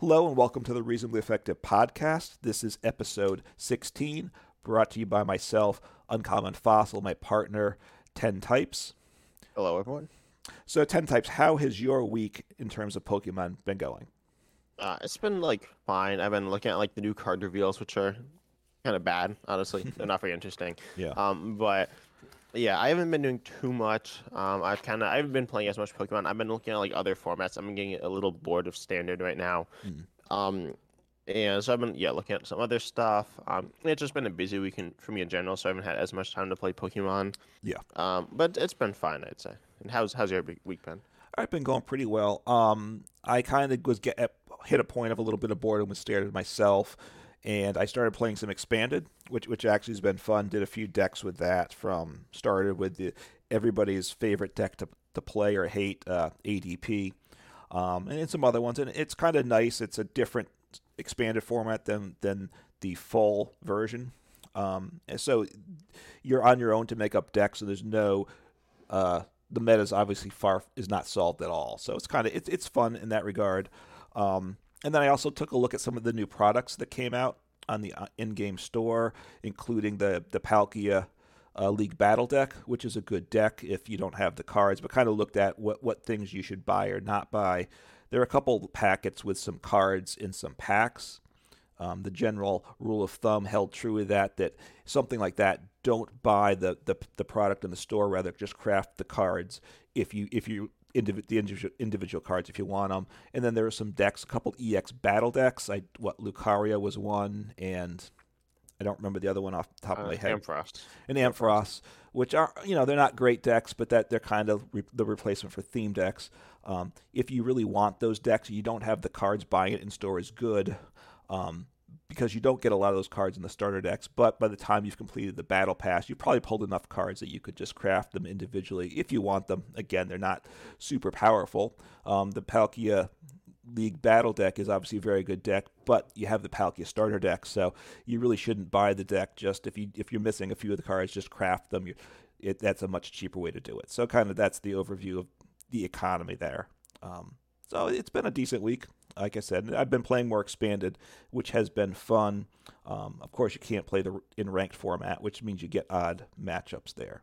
Hello and welcome to the Reasonably Effective podcast. This is episode 16, brought to you by myself, Uncommon Fossil, my partner, 10 Types. Hello, everyone. So, 10 Types, how has your week in terms of Pokemon been going? Uh, it's been like fine. I've been looking at like the new card reveals, which are kind of bad, honestly. They're not very interesting. Yeah. Um, but yeah, I haven't been doing too much. Um, I've kind of I haven't been playing as much Pokemon. I've been looking at like other formats. I'm getting a little bored of Standard right now. Um, and so I've been yeah looking at some other stuff. Um, it's just been a busy weekend for me in general, so I haven't had as much time to play Pokemon. Yeah. Um, but it's been fine, I'd say. And how's how's your week been? I've been going pretty well. Um, I kind of was get hit a point of a little bit of boredom with Standard myself, and I started playing some Expanded, which which actually has been fun. Did a few decks with that. From started with the everybody's favorite deck to to play or hate, uh, ADP, um, and some other ones. And it's kind of nice. It's a different expanded format than than the full version. Um, and so you're on your own to make up decks, so there's no uh, the meta is obviously far is not solved at all. So it's kind of it's it's fun in that regard. Um, and then I also took a look at some of the new products that came out on the uh, in-game store, including the the Palkia uh, League Battle deck, which is a good deck if you don't have the cards. But kind of looked at what what things you should buy or not buy. There are a couple packets with some cards in some packs. Um, the general rule of thumb held true with that that something like that don't buy the, the, the product in the store rather just craft the cards if you if you indiv- the individual, individual cards if you want them and then there are some decks a couple ex battle decks I what Lucario was one and I don't remember the other one off the top of Uh, my head Ampharos. and Ampharos, which are you know they're not great decks, but that they're kind of re- the replacement for theme decks. Um, if you really want those decks, you don't have the cards. Buying it in store is good um, because you don't get a lot of those cards in the starter decks. But by the time you've completed the battle pass, you've probably pulled enough cards that you could just craft them individually if you want them. Again, they're not super powerful. Um, the Palkia League Battle deck is obviously a very good deck, but you have the Palkia starter deck, so you really shouldn't buy the deck. Just if you if you're missing a few of the cards, just craft them. It, that's a much cheaper way to do it. So kind of that's the overview of the economy there. Um, so it's been a decent week. Like I said, I've been playing more expanded, which has been fun. Um, of course, you can't play the in ranked format, which means you get odd matchups there.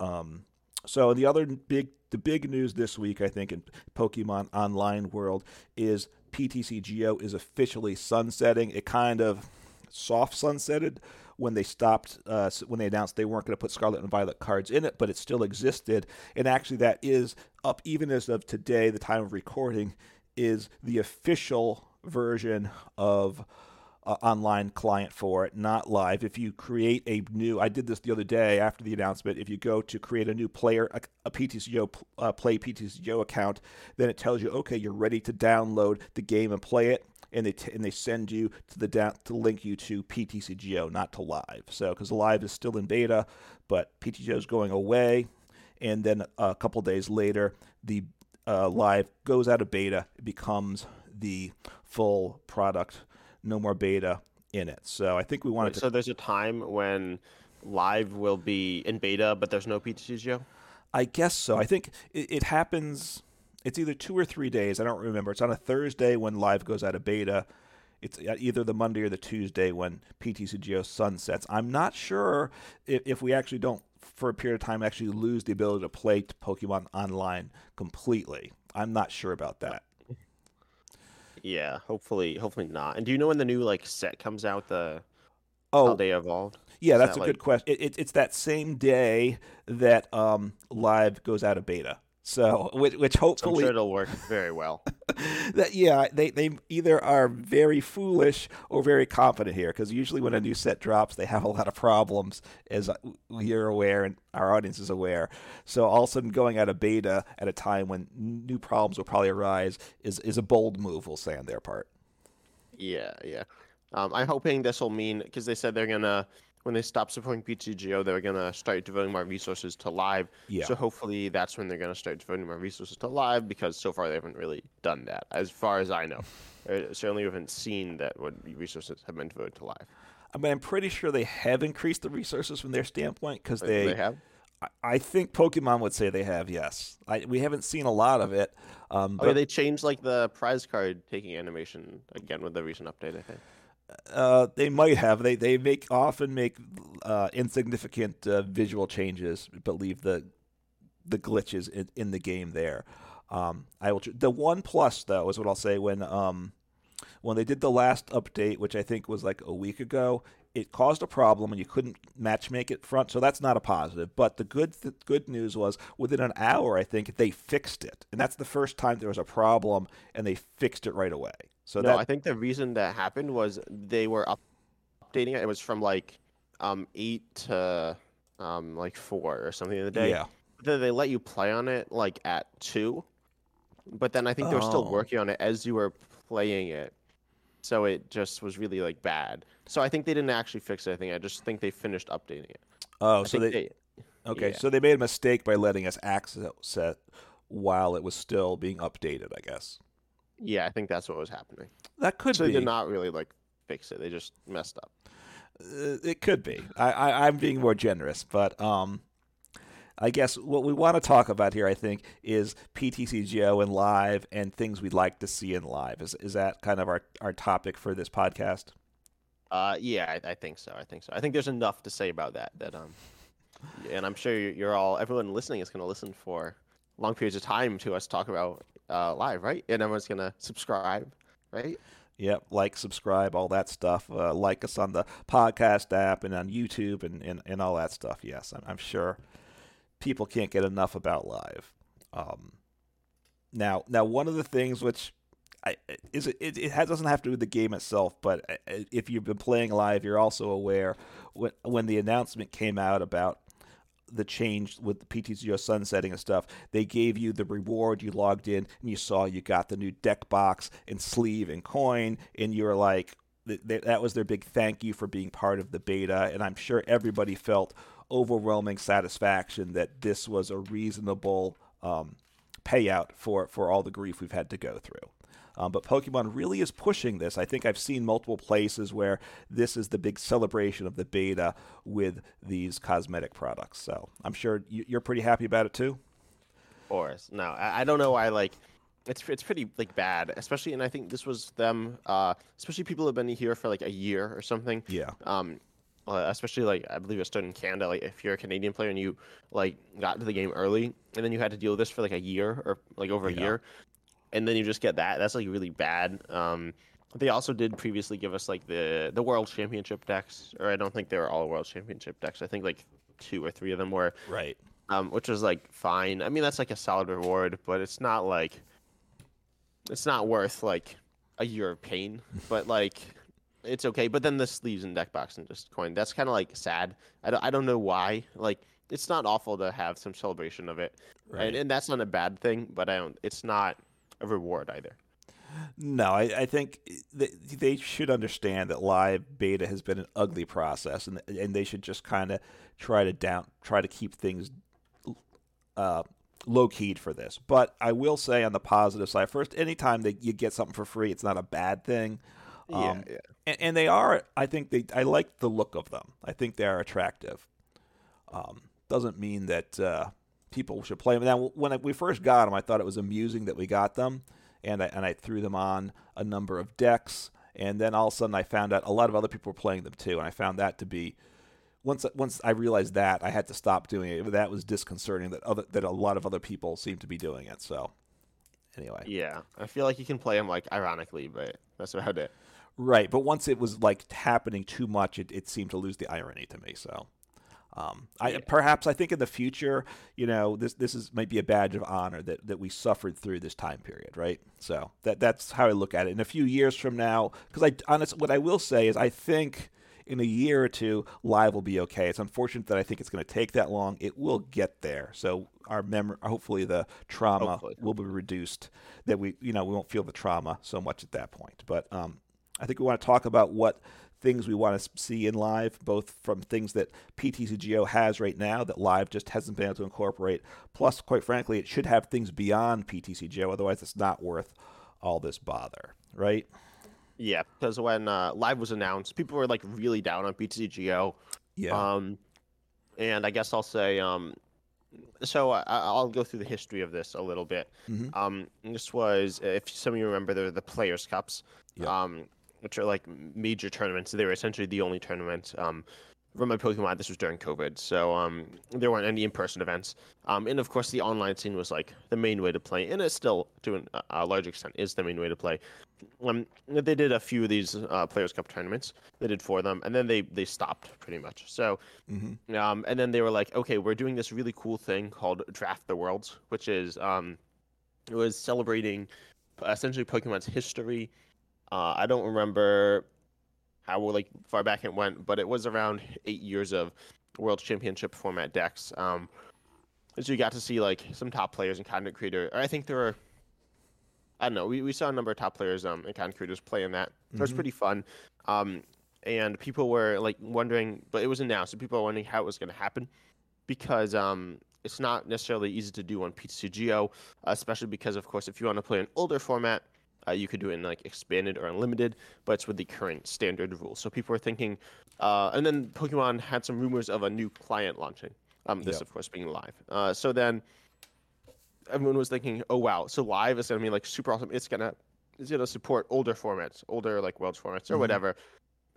Um, so the other big the big news this week, I think, in Pokemon Online world is PTCGO is officially sunsetting. It kind of soft sunsetted when they stopped uh, when they announced they weren't going to put Scarlet and Violet cards in it, but it still existed. And actually, that is up even as of today, the time of recording, is the official version of uh, online client for it, not live. If you create a new, I did this the other day after the announcement. If you go to create a new player, a, a PTCO uh, play PTCO account, then it tells you, okay, you're ready to download the game and play it, and they t- and they send you to the down to link you to PTCGO, not to live. So because live is still in beta, but PTCGO is going away, and then a couple days later, the uh, live goes out of beta, it becomes the full product no more beta in it. So I think we wanted Wait, to. so there's a time when live will be in beta, but there's no PTCGO? I guess so. I think it, it happens. It's either two or three days. I don't remember. It's on a Thursday when live goes out of beta. It's either the Monday or the Tuesday when PTCGO sunsets. I'm not sure if, if we actually don't, for a period of time, actually lose the ability to play Pokemon online completely. I'm not sure about that. Yeah, hopefully, hopefully not. And do you know when the new like set comes out? The Oh, how they evolved? Yeah, Is that's that a like- good question. It, it, it's that same day that um, live goes out of beta. So, which, which hopefully, sure it'll work very well. that yeah, they, they either are very foolish or very confident here. Because usually when a new set drops, they have a lot of problems, as you're aware and our audience is aware. So all of a sudden, going out of beta at a time when new problems will probably arise is is a bold move, we'll say on their part. yeah, yeah. Um, I'm hoping this will mean because they said they're gonna when they stop supporting PTGO, they're gonna start devoting more resources to live. Yeah. So hopefully that's when they're gonna start devoting more resources to live because so far they haven't really done that, as far as I know. Certainly, we haven't seen that what resources have been devoted to live. I mean, I'm pretty sure they have increased the resources from their standpoint because They, they have. I think Pokemon would say they have. Yes, I, we haven't seen a lot of it. Um, oh, yeah, they changed like the prize card taking animation again with the recent update. I think. Uh, they might have. They they make often make uh, insignificant uh, visual changes, but leave the the glitches in, in the game there. Um, I will. The one plus though is what I'll say when um, when they did the last update, which I think was like a week ago. It caused a problem and you couldn't match make it front, so that's not a positive. But the good the good news was within an hour, I think they fixed it, and that's the first time there was a problem and they fixed it right away. So no, that, I think the reason that happened was they were up- updating it. It was from like um eight to um like four or something in the day. yeah, Then they let you play on it like at two, but then I think they were still Oh. working on it as you were playing it. So it just was really like bad. So I think they didn't actually fix it. I think I just think they finished updating it. Oh, I so think they, okay. yeah. So they made a mistake by letting us access it while it was still being updated. I guess yeah, I think that's what was happening. that could be. So be. they did not really like fix it. They just messed up. Uh, it could be. I, I I'm being more generous, but um, I guess what we want to talk about here, I think, is PTCGO and live and things we'd like to see in live. Is is that kind of our our topic for this podcast? Uh, yeah, I, I think so. I think so. I think there's enough to say about that. That um, and I'm sure you're all everyone listening is going to listen for long periods of time to us talk about uh live, right? And everyone's to subscribe, right? Yep, like, subscribe, all that stuff. Uh, like us on the podcast app and on YouTube and, and, and all that stuff. Yes, I'm, I'm sure people can't get enough about live. Um, now, now one of the things which I, is it, it, it doesn't have to do with the game itself, but uh, if you've been playing live, you're also aware when when the announcement came out about the change with the PTCGO sunsetting and stuff, they gave you the reward. You logged in and you saw you got the new deck box and sleeve and coin, and you were like, th- th- that was their big thank you for being part of the beta. And I'm sure everybody felt overwhelming satisfaction that this was a reasonable um, payout for, for all the grief we've had to go through. Um, but Pokemon really is pushing this. I think I've seen multiple places where this is the big celebration of the beta with these cosmetic products. So I'm sure you- you're pretty happy about it too. Or no, I, don't know why. Like, it's it's pretty like bad, especially. And I think this was them. Uh, especially people who have been here for like a year or something. Yeah. um uh, especially like I believe it started in Canada. Like if you're a Canadian player and you like got into the game early, and then you had to deal with this for like a year or like over a Yeah. year, and then you just get that. That's like really bad. Um, they also did previously give us like the the World Championship decks, or I don't think they were all World Championship decks. I think like two or three of them were, Right. um, which was like fine. I mean that's like a solid reward, but it's not like it's not worth like a year of pain. but like it's okay. But then the sleeves and deck box and just coin. That's kind of like sad. I don't, I don't know why. Like it's not awful to have some celebration of it, Right. and, and that's not a bad thing. But I don't. It's not a reward either. No, I, I think th- they should understand that live beta has been an ugly process, and and they should just kind of try to down try to keep things uh, low keyed for this. But I will say on the positive side, first, anytime that you get something for free, it's not a bad thing. Um, yeah. and, and they are. I think they. I like the look of them. I think they are attractive. Um, doesn't mean that uh, people should play them. Now, when we first got them, I thought it was amusing that we got them, and I and I threw them on a number of decks. And then all of a sudden, I found out a lot of other people were playing them too, and I found that to be once once I realized that I had to stop doing it. That was disconcerting that other that a lot of other people seemed to be doing it. So anyway, Yeah, I feel like you can play them like ironically, but that's about it. Right, but once it was like happening too much, it, it seemed to lose the irony to me. So, um, I Yeah. perhaps I think in the future, you know, this this is might be a badge of honor that, that we suffered through this time period, right? So that that's how I look at it. In a few years from now, because I honest, what I will say is I think in a year or two, live will be okay. It's unfortunate that I think it's going to take that long. It will get there. So our memory, hopefully, the trauma Hopefully. will be reduced. That we, you know, we won't feel the trauma so much at that point. But um, I think we want to talk about what things we want to see in live, both from things that PTCGO has right now that live just hasn't been able to incorporate. Plus, quite frankly, it should have things beyond PTCGO. Otherwise, it's not worth all this bother, right? Yeah, because when uh, live was announced, people were like really down on PTCGO. Yeah. Um, and I guess I'll say um, so I, I'll go through the history of this a little bit. Mhm. Um, this was, if some of you remember, they're the Players Cups, Yep. um, which are like major tournaments. They were essentially the only tournament. Um, from my Pokemon, this was during COVID, so um, there weren't any in-person events. Um, and of course, the online scene was like the main way to play, and it still, to an, a large extent, is the main way to play. Um, they did a few of these uh, Players Cup tournaments. They did four of them, and then they they stopped pretty much. So Mhm. um, and then they were like, okay, we're doing this really cool thing called Draft the Worlds, which is um, it was celebrating essentially Pokemon's history. Uh, I don't remember how like far back it went, but it was around eight years of World Championship format decks. Um, and so you got to see like some top players and content creator. I think there were, I don't know, we, we saw a number of top players um, and content creators play in that. So it was Mhm. pretty fun. Um, and people were like wondering, but it was announced, so people were wondering how it was going to happen because um, it's not necessarily easy to do on PTCGO, especially because, of course, if you want to play an older format, uh, you could do it in like expanded or unlimited, but it's with the current standard rules. So people were thinking, uh, and then Pokemon had some rumors of a new client launching. Um, this, Yep. of course, being live. Uh, so then everyone was thinking, oh wow, so live is gonna be like super awesome. It's gonna it's gonna support older formats, older like Worlds formats or Mhm. whatever,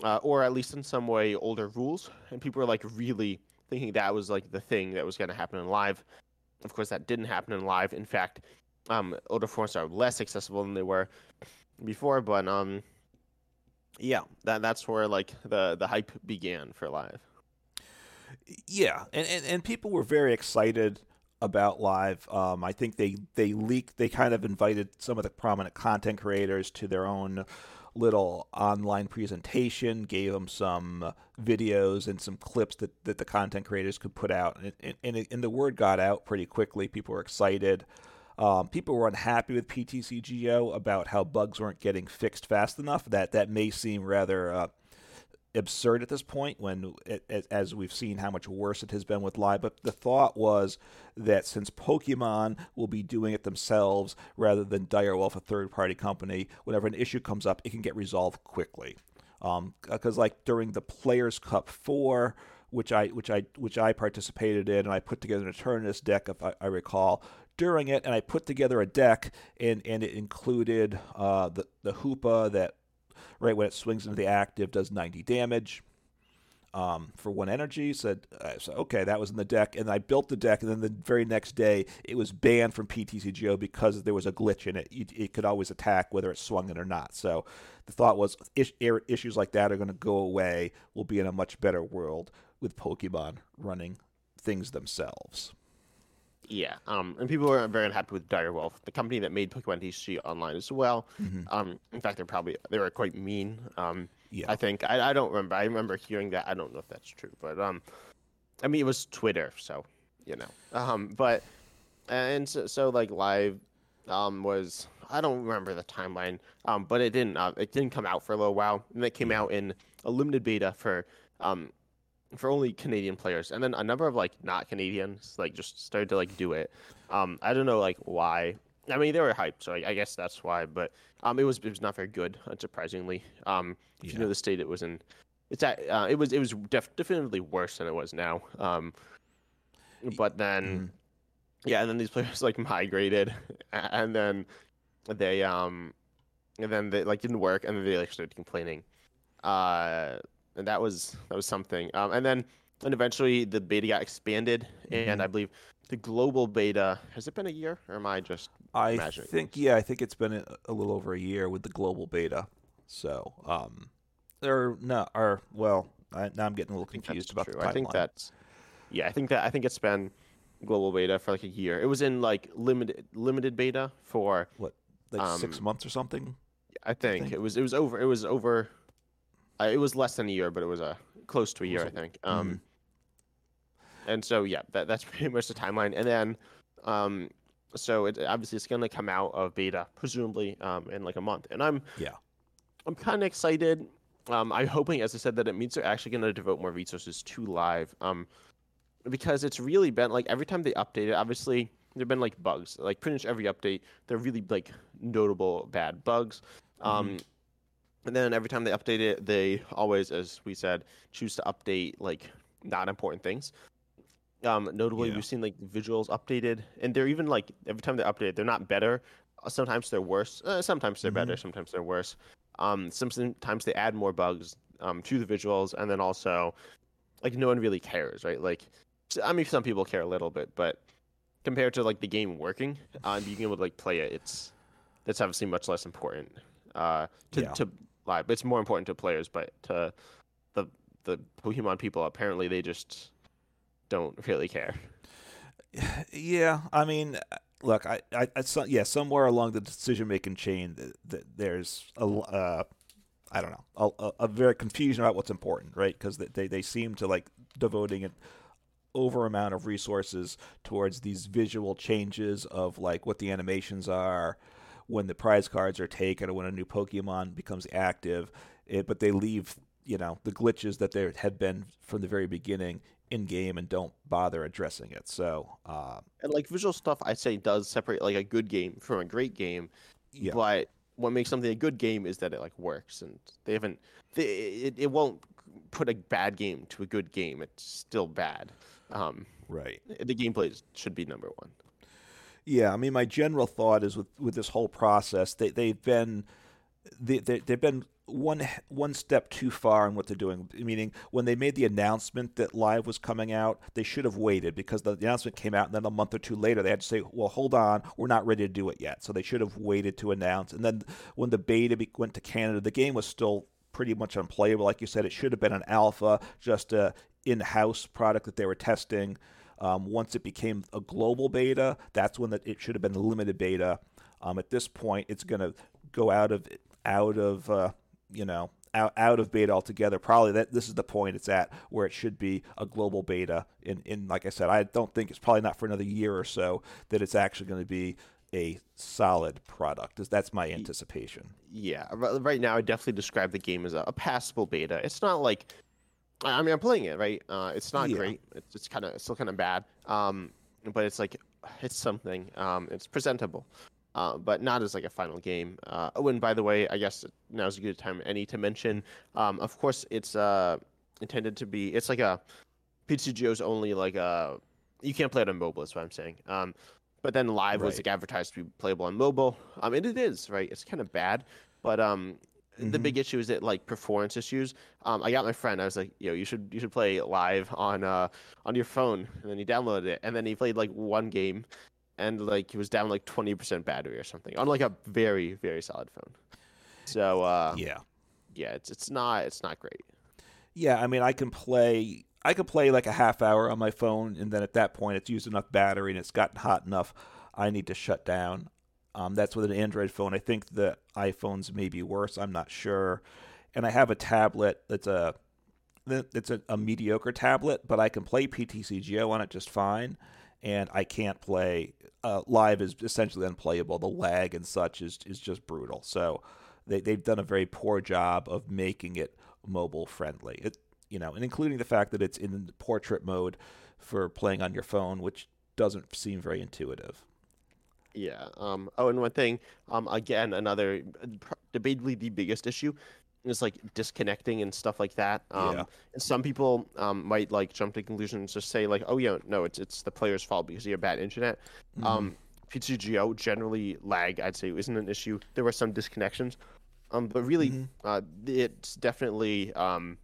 uh, or at least in some way older rules. And people were like really thinking that was like the thing that was gonna happen in live. Of course, that didn't happen in live. In fact, um, older formats are less accessible than they were before. But um, yeah, that that's where like the the hype began for live. Yeah, and, and, and people were very excited about live. Um, I think they they leaked. They kind of invited some of the prominent content creators to their own little online presentation. Gave them some videos and some clips that, that the content creators could put out, and, and, and the word got out pretty quickly. People were excited. Um, people were unhappy with PTCGO about how bugs weren't getting fixed fast enough. That that may seem rather. Uh, absurd at this point when as we've seen how much worse it has been with live but the thought was that since pokemon will be doing it themselves rather than direwolf a third party company whenever an issue comes up it can get resolved quickly because like during the players cup 4 which i which i which i participated in and i put together an Eternatus deck if i, I recall during it and i put together a deck and and it included uh, the the hoopa that right when it swings into the active does 90 damage um, for one energy. Said uh, so okay that was in the deck. And i built the deck and then the very next day it was banned from ptcgo because there was a glitch in it. It, it could always attack whether it swung it or not. So the thought was is, er- issues like that are going to go away. We'll be in a much better world with pokemon running things themselves Yeah, um, and people were very unhappy with Direwolf, the company that made Pokemon TCG online as well. Um, in fact, they're probably they were quite mean. Um, Yeah. I think I, I don't remember. I remember hearing that. I don't know if that's true, but um, I mean it was Twitter, so you know. Um, but and so, so like live, um, was I don't remember the timeline. Um, but it didn't uh, it didn't come out for a little while, and it came out in a limited beta for um for only Canadian players, and then a number of like not Canadians like just started to like do it. Um, I don't know like why. I mean, they were hyped, so I, I guess that's why. But um, it was it was not very good, unsurprisingly. Um, if you know the state it was in, it's at uh, it was it was def- definitively worse than it was now. Um, but then, yeah, and then these players like migrated, and then they um, and then they like didn't work, and then they like started complaining. Uh, and that was that was something. Um, and then and eventually the beta got expanded, and Mhm. I believe the global beta has it been a year, or am I just I think yeah, I think it's been a, a little over a year with the global beta. So, um, or no, or well, I, now I'm getting a little confused about true. the timeline. I think that's yeah. I think that I think it's been global beta for like a year. It was in like limited limited beta for what like six um, months or something. I think, think. it was it was over it was over. Uh, it was less than a year, but it was a close to a year, I think. Um, and so yeah, that that's pretty much the timeline. And then, um, so it obviously it's gonna come out of beta presumably um in like a month, and I'm Yeah. I'm kind of excited. Um, I'm hoping, as I said, that it means they're actually gonna devote more resources to live. Um, because it's really been like every time they update it, obviously there've been like bugs. Like pretty much every update, they're really like notable bad bugs. Um, and then every time they update it, they always, as we said, choose to update like not important things. Um, notably, Yeah. we've seen like visuals updated, and they're even like every time they're updated, they're not better. Uh, Sometimes they're worse. Uh, sometimes they're better. Sometimes they're worse. Um, sometimes they add more bugs um, to the visuals, and then also, like no one really cares, right? Like, I mean, some people care a little bit, but compared to like the game working uh, and being able to like play it, it's that's obviously much less important uh, to Yeah. to live. It's more important to players, but to the the Pokemon people, apparently they just don't really care. Yeah, I mean, look, I, I, I yeah, somewhere along the decision making chain, th- th- there's a, uh, I don't know, a, a, a very confusion about what's important, right? Because they, they seem to like devoting an over amount of resources towards these visual changes of like what the animations are when the prize cards are taken or when a new Pokemon becomes active, it, but they leave you know the glitches that there had been from the very beginning in game and don't bother addressing it. So uh, And like visual stuff, I'd say does separate like a good game from a great game. yeah, But what makes something a good game is that it like works, and they haven't. They, it, it won't put a bad game to a good game. It's still bad. Um, right. the gameplay should be number one. Yeah, I mean, my general thought is with with this whole process, they they've been they, they they've been one one step too far in what they're doing. Meaning, when they made the announcement that live was coming out, they should have waited because the, the announcement came out, and then a month or two later, they had to say, "Well, hold on, we're not ready to do it yet." So they should have waited to announce. And then when the beta be- went to Canada, the game was still pretty much unplayable. Like you said, it should have been an alpha, just a in-house product that they were testing. Um, once it became a global beta, that's when the, it should have been a limited beta. Um, at this point, it's going to go out of out of uh, you know out, out of beta altogether. Probably that this is the point it's at where it should be a global beta. In in like I said, I don't think it's probably not for another year or so that it's actually going to be a solid product. That's my anticipation. Yeah, right now I definitely describe the game as a, a passable beta. It's not like, I I mean, I'm playing it right. Uh, it's not Yeah. great. It's, it's kind of still kind of bad. Um, but it's like it's something. Um, it's presentable. Uh, but not as like a final game. Uh, oh, and by the way, I guess now's a good time any to mention. Um, of course, it's uh intended to be. It's like a PTGO's only like a. You can't play it on mobile. Is what I'm saying. Um, but then live was like advertised to be playable on mobile. Um, and it is right. It's kind of bad, but um, the Mhm. big issue is that like performance issues. Um, I got my friend. I was like, yo, you should you should play live on uh on your phone, and then he downloaded it, and then he played like one game, and like he was down like twenty percent battery or something on like a very very solid phone. So uh, yeah. yeah, it's it's not it's not great. Yeah, I mean, I can play. I could play like a half hour on my phone, and then at that point, it's used enough battery and it's gotten hot enough. I need to shut down. Um, that's with an Android phone. I think the iPhones may be worse. I'm not sure. And I have a tablet that's a that's a, a mediocre tablet, but I can play PTCGO on it just fine. And I can't play uh, live is essentially unplayable. The lag and such is is just brutal. So they they've done a very poor job of making it mobile friendly. It you know, and including the fact that it's in portrait mode for playing on your phone, which doesn't seem very intuitive. Yeah. Um. Oh, and one thing. Um. Again, another uh, debatably the biggest issue is like disconnecting and stuff like that. Um, Yeah. And some people um might like jump to conclusions just say like, oh yeah, no, it's it's the player's fault because you have bad internet. Mm-hmm. Um. PTGO generally lag, I'd say, isn't an issue. There were some disconnections, um, but really, Mhm. uh, it's definitely um,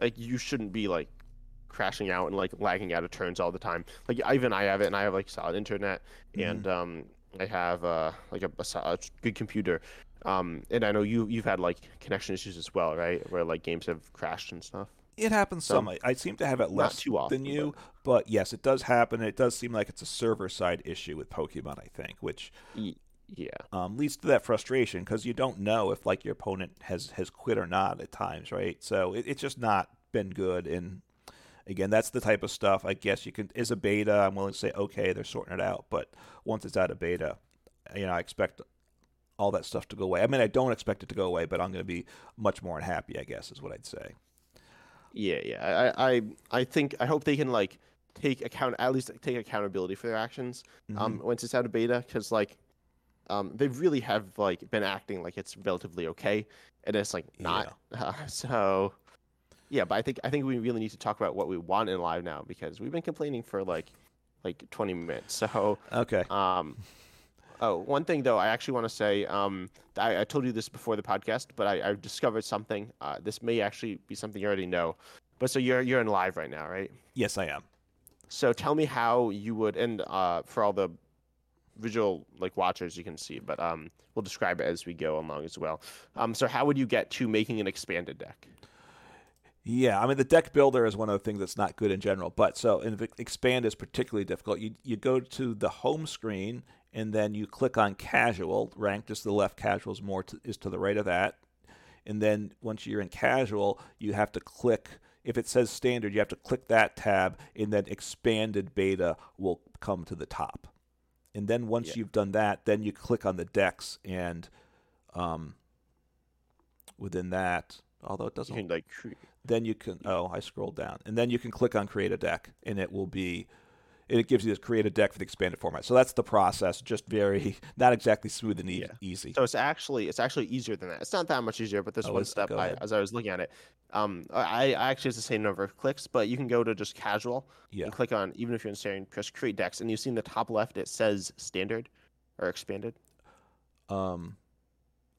like you shouldn't be like crashing out and like lagging out of turns all the time. Like even I have it, and I have like solid internet, and um, I have uh like a, a, a good computer. Um, and I know you you've had like connection issues as well, right? Where like games have crashed and stuff. It happens So- some. I, I seem to have it less too often, than you, but. yes, it does happen. It does seem like it's a server side issue with Pokemon. I think, which Yeah. um, leads to that frustration because you don't know if like your opponent has has quit or not at times, right? So it, it's just not been good. And again, that's the type of stuff I guess you can is a beta. I'm willing to say okay, they're sorting it out, but once it's out of beta, you know, I expect all that stuff to go away. I mean, I don't expect it to go away, but I'm going to be much more unhappy. I guess is what I'd say. Yeah, yeah. I, I, I think I hope they can like take account at least take accountability for their actions um once it's out of beta because like um they really have like been acting like it's relatively okay and it's like not uh, so Yeah, but I think I think we really need to talk about what we want in live now because we've been complaining for like like 20 minutes. So okay. Um, oh, one thing though, I actually want to say, um, I, I, told you this before the podcast, but I, I discovered something. Uh, this may actually be something you already know. But so you're you're in live right now, right? Yes, I am. So tell me how you would, and uh, for all the visual like watchers, you can see, but um, we'll describe it as we go along as well. Um, so how would you get to making an expanded deck? Yeah, I mean the deck builder is one of the things that's not good in general, but so and expand is particularly difficult. You you go to the home screen and then you click on casual, ranked is to the left, casual is more to, is to the right of that. And then once you're in casual, you have to click if it says standard, you have to click that tab and then expanded beta will come to the top. And then once yeah. you've done that, then you click on the decks and um, within that, although it doesn't you can, like then you can oh I scrolled down and then you can click on create a deck and it will be it gives you this create a deck for the expanded format. So that's the process. Just very not exactly smooth and e- yeah. easy. So it's actually it's actually easier than that. It's not that much easier, but there's oh, one step I, as I was looking at it. Um, I, I actually it's the same number of clicks, but you can go to just casual yeah. and click on even if you're in staring, press create decks, and you see in the top left it says standard or expanded. Um,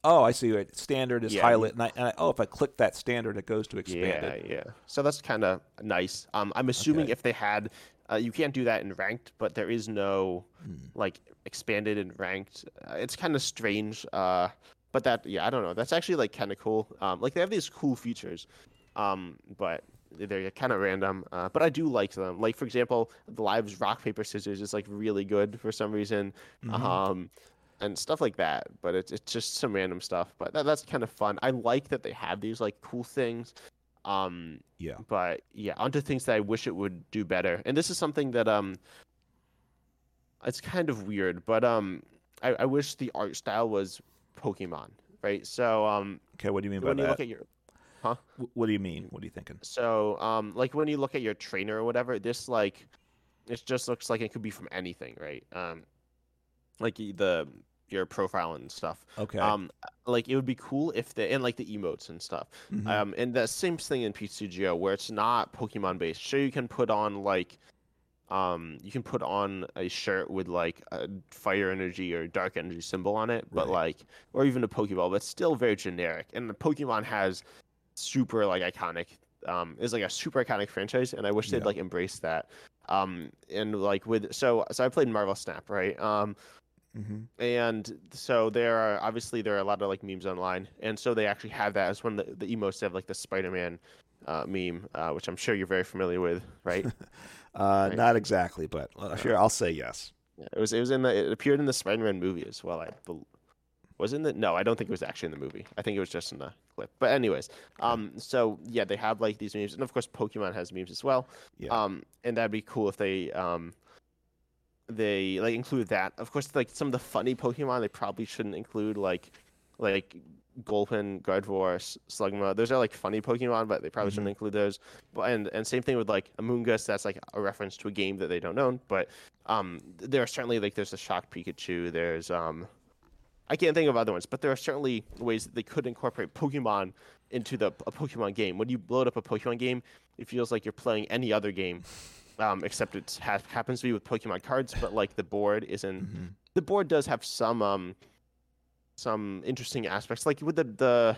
Oh, I see. It. Standard is yeah. highlight, and, I, and I, oh, if I click that standard, it goes to expanded. Yeah, yeah. So that's kind of nice. Um, I'm assuming okay. if they had, uh, you can't do that in ranked, but there is no hmm. like expanded and ranked. Uh, it's kind of strange. Uh, but that, yeah, I don't know. That's actually like kind of cool. Um, like they have these cool features, um, but they're kind of random. Uh, but I do like them. Like for example, the lives rock paper scissors is like really good for some reason. Mm-hmm. Um and stuff like that. But it's it's just some random stuff. But that, that's kind of fun. I like that they have these like cool things. Um, yeah. But yeah, onto things that I wish it would do better. And this is something that um, it's kind of weird, but um, I, I wish the art style was Pokemon, right? So um. Okay, what do you mean by when that? You look at your, huh? What do you mean? What are you thinking? So um, like when you look at your trainer or whatever, this like, it just looks like it could be from anything, right? Um, like the your profile and stuff. Okay. Um, like it would be cool if the and like the emotes and stuff. Mm-hmm. Um, and the same thing in PCGO where it's not Pokemon based. Sure, you can put on like, um, you can put on a shirt with like a fire energy or dark energy symbol on it, but right. like, or even a Pokeball, but still very generic. And the Pokemon has super like iconic. Um, is like a super iconic franchise, and I wish they'd like embrace that. Um, and like with so so I played Marvel Snap, right? Um, Mm-hmm. And so there are obviously there are a lot of like memes online, and so they actually have that as one of the, the emotes have like the Spider-Man uh, meme, uh, which I'm sure you're very familiar with, right? uh, right? Not exactly, but uh, sure, I'll say yes. Yeah, it was it was in the it appeared in the Spider-Man movie as well. I believe. Was in the no, I don't think it was actually in the movie. I think it was just in the clip. But anyways, um, so yeah, they have like these memes, and of course, Pokemon has memes as well. Yeah. Um, and that'd be cool if they um they like include that. Of course, like some of the funny Pokemon, they probably shouldn't include like like Gulpin, Gardevoir, Slugma. Those are like funny Pokemon, but they probably mm-hmm. shouldn't include those. But and and same thing with like Amoonguss. That's like a reference to a game that they don't own. But um, there are certainly like there's a Shock Pikachu. There's um, I can't think of other ones, but there are certainly ways that they could incorporate Pokemon into the a Pokemon game. When you load up a Pokemon game, it feels like you're playing any other game um, except it ha- happens to be with Pokemon cards, but like the board isn't. Mm-hmm. The board does have some um, some interesting aspects, like with the the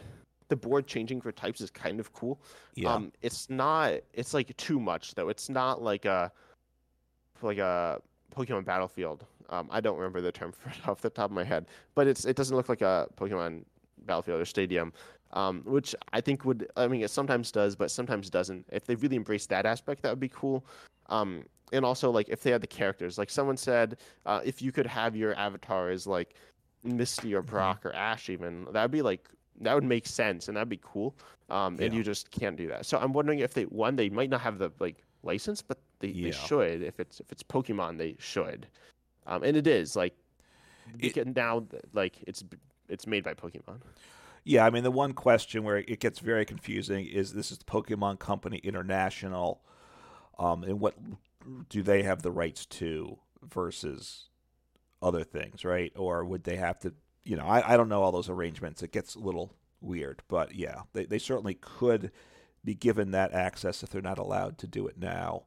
the board changing for types is kind of cool. Yeah. Um, it's not. It's like too much though. It's not like a like a Pokemon Battlefield. Um, I don't remember the term for it off the top of my head, but it's it doesn't look like a Pokemon Battlefield or Stadium um, which I think would, I mean, it sometimes does, but sometimes doesn't. If they really embrace that aspect, that would be cool. Um, and also, like, if they had the characters, like someone said, uh, if you could have your avatar as like Misty or mm-hmm. Brock or Ash, even that would be like that would make sense and that'd be cool. Um, yeah. and you just can't do that. So I'm wondering if they one they might not have the like license, but they, yeah. they should. If it's if it's Pokemon, they should. Um, and it is like it, now like it's it's made by Pokemon. Yeah, I mean the one question where it gets very confusing is this is the Pokemon Company International, um, and what do they have the rights to versus other things, right? Or would they have to? You know, I, I don't know all those arrangements. It gets a little weird, but yeah, they they certainly could be given that access if they're not allowed to do it now.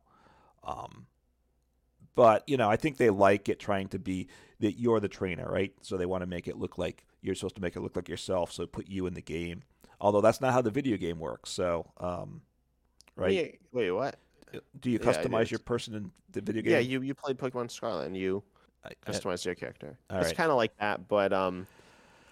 Um, but you know, I think they like it trying to be that you're the trainer, right? So they want to make it look like you're supposed to make it look like yourself, so put you in the game. Although that's not how the video game works. So, um, right? Wait, wait, what? Do you customize is. your person in the video game? Yeah, you you played Pokemon Scarlet and you customize your character. All it's right. kind of like that, but um,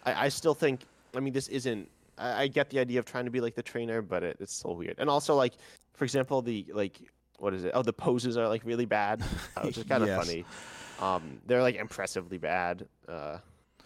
I, I still think. I mean, this isn't. I, I get the idea of trying to be like the trainer, but it, it's still weird. And also, like, for example, the like, what is it? Oh, the poses are like really bad, which is kind of Yes. funny. Um, they're like impressively bad. Uh,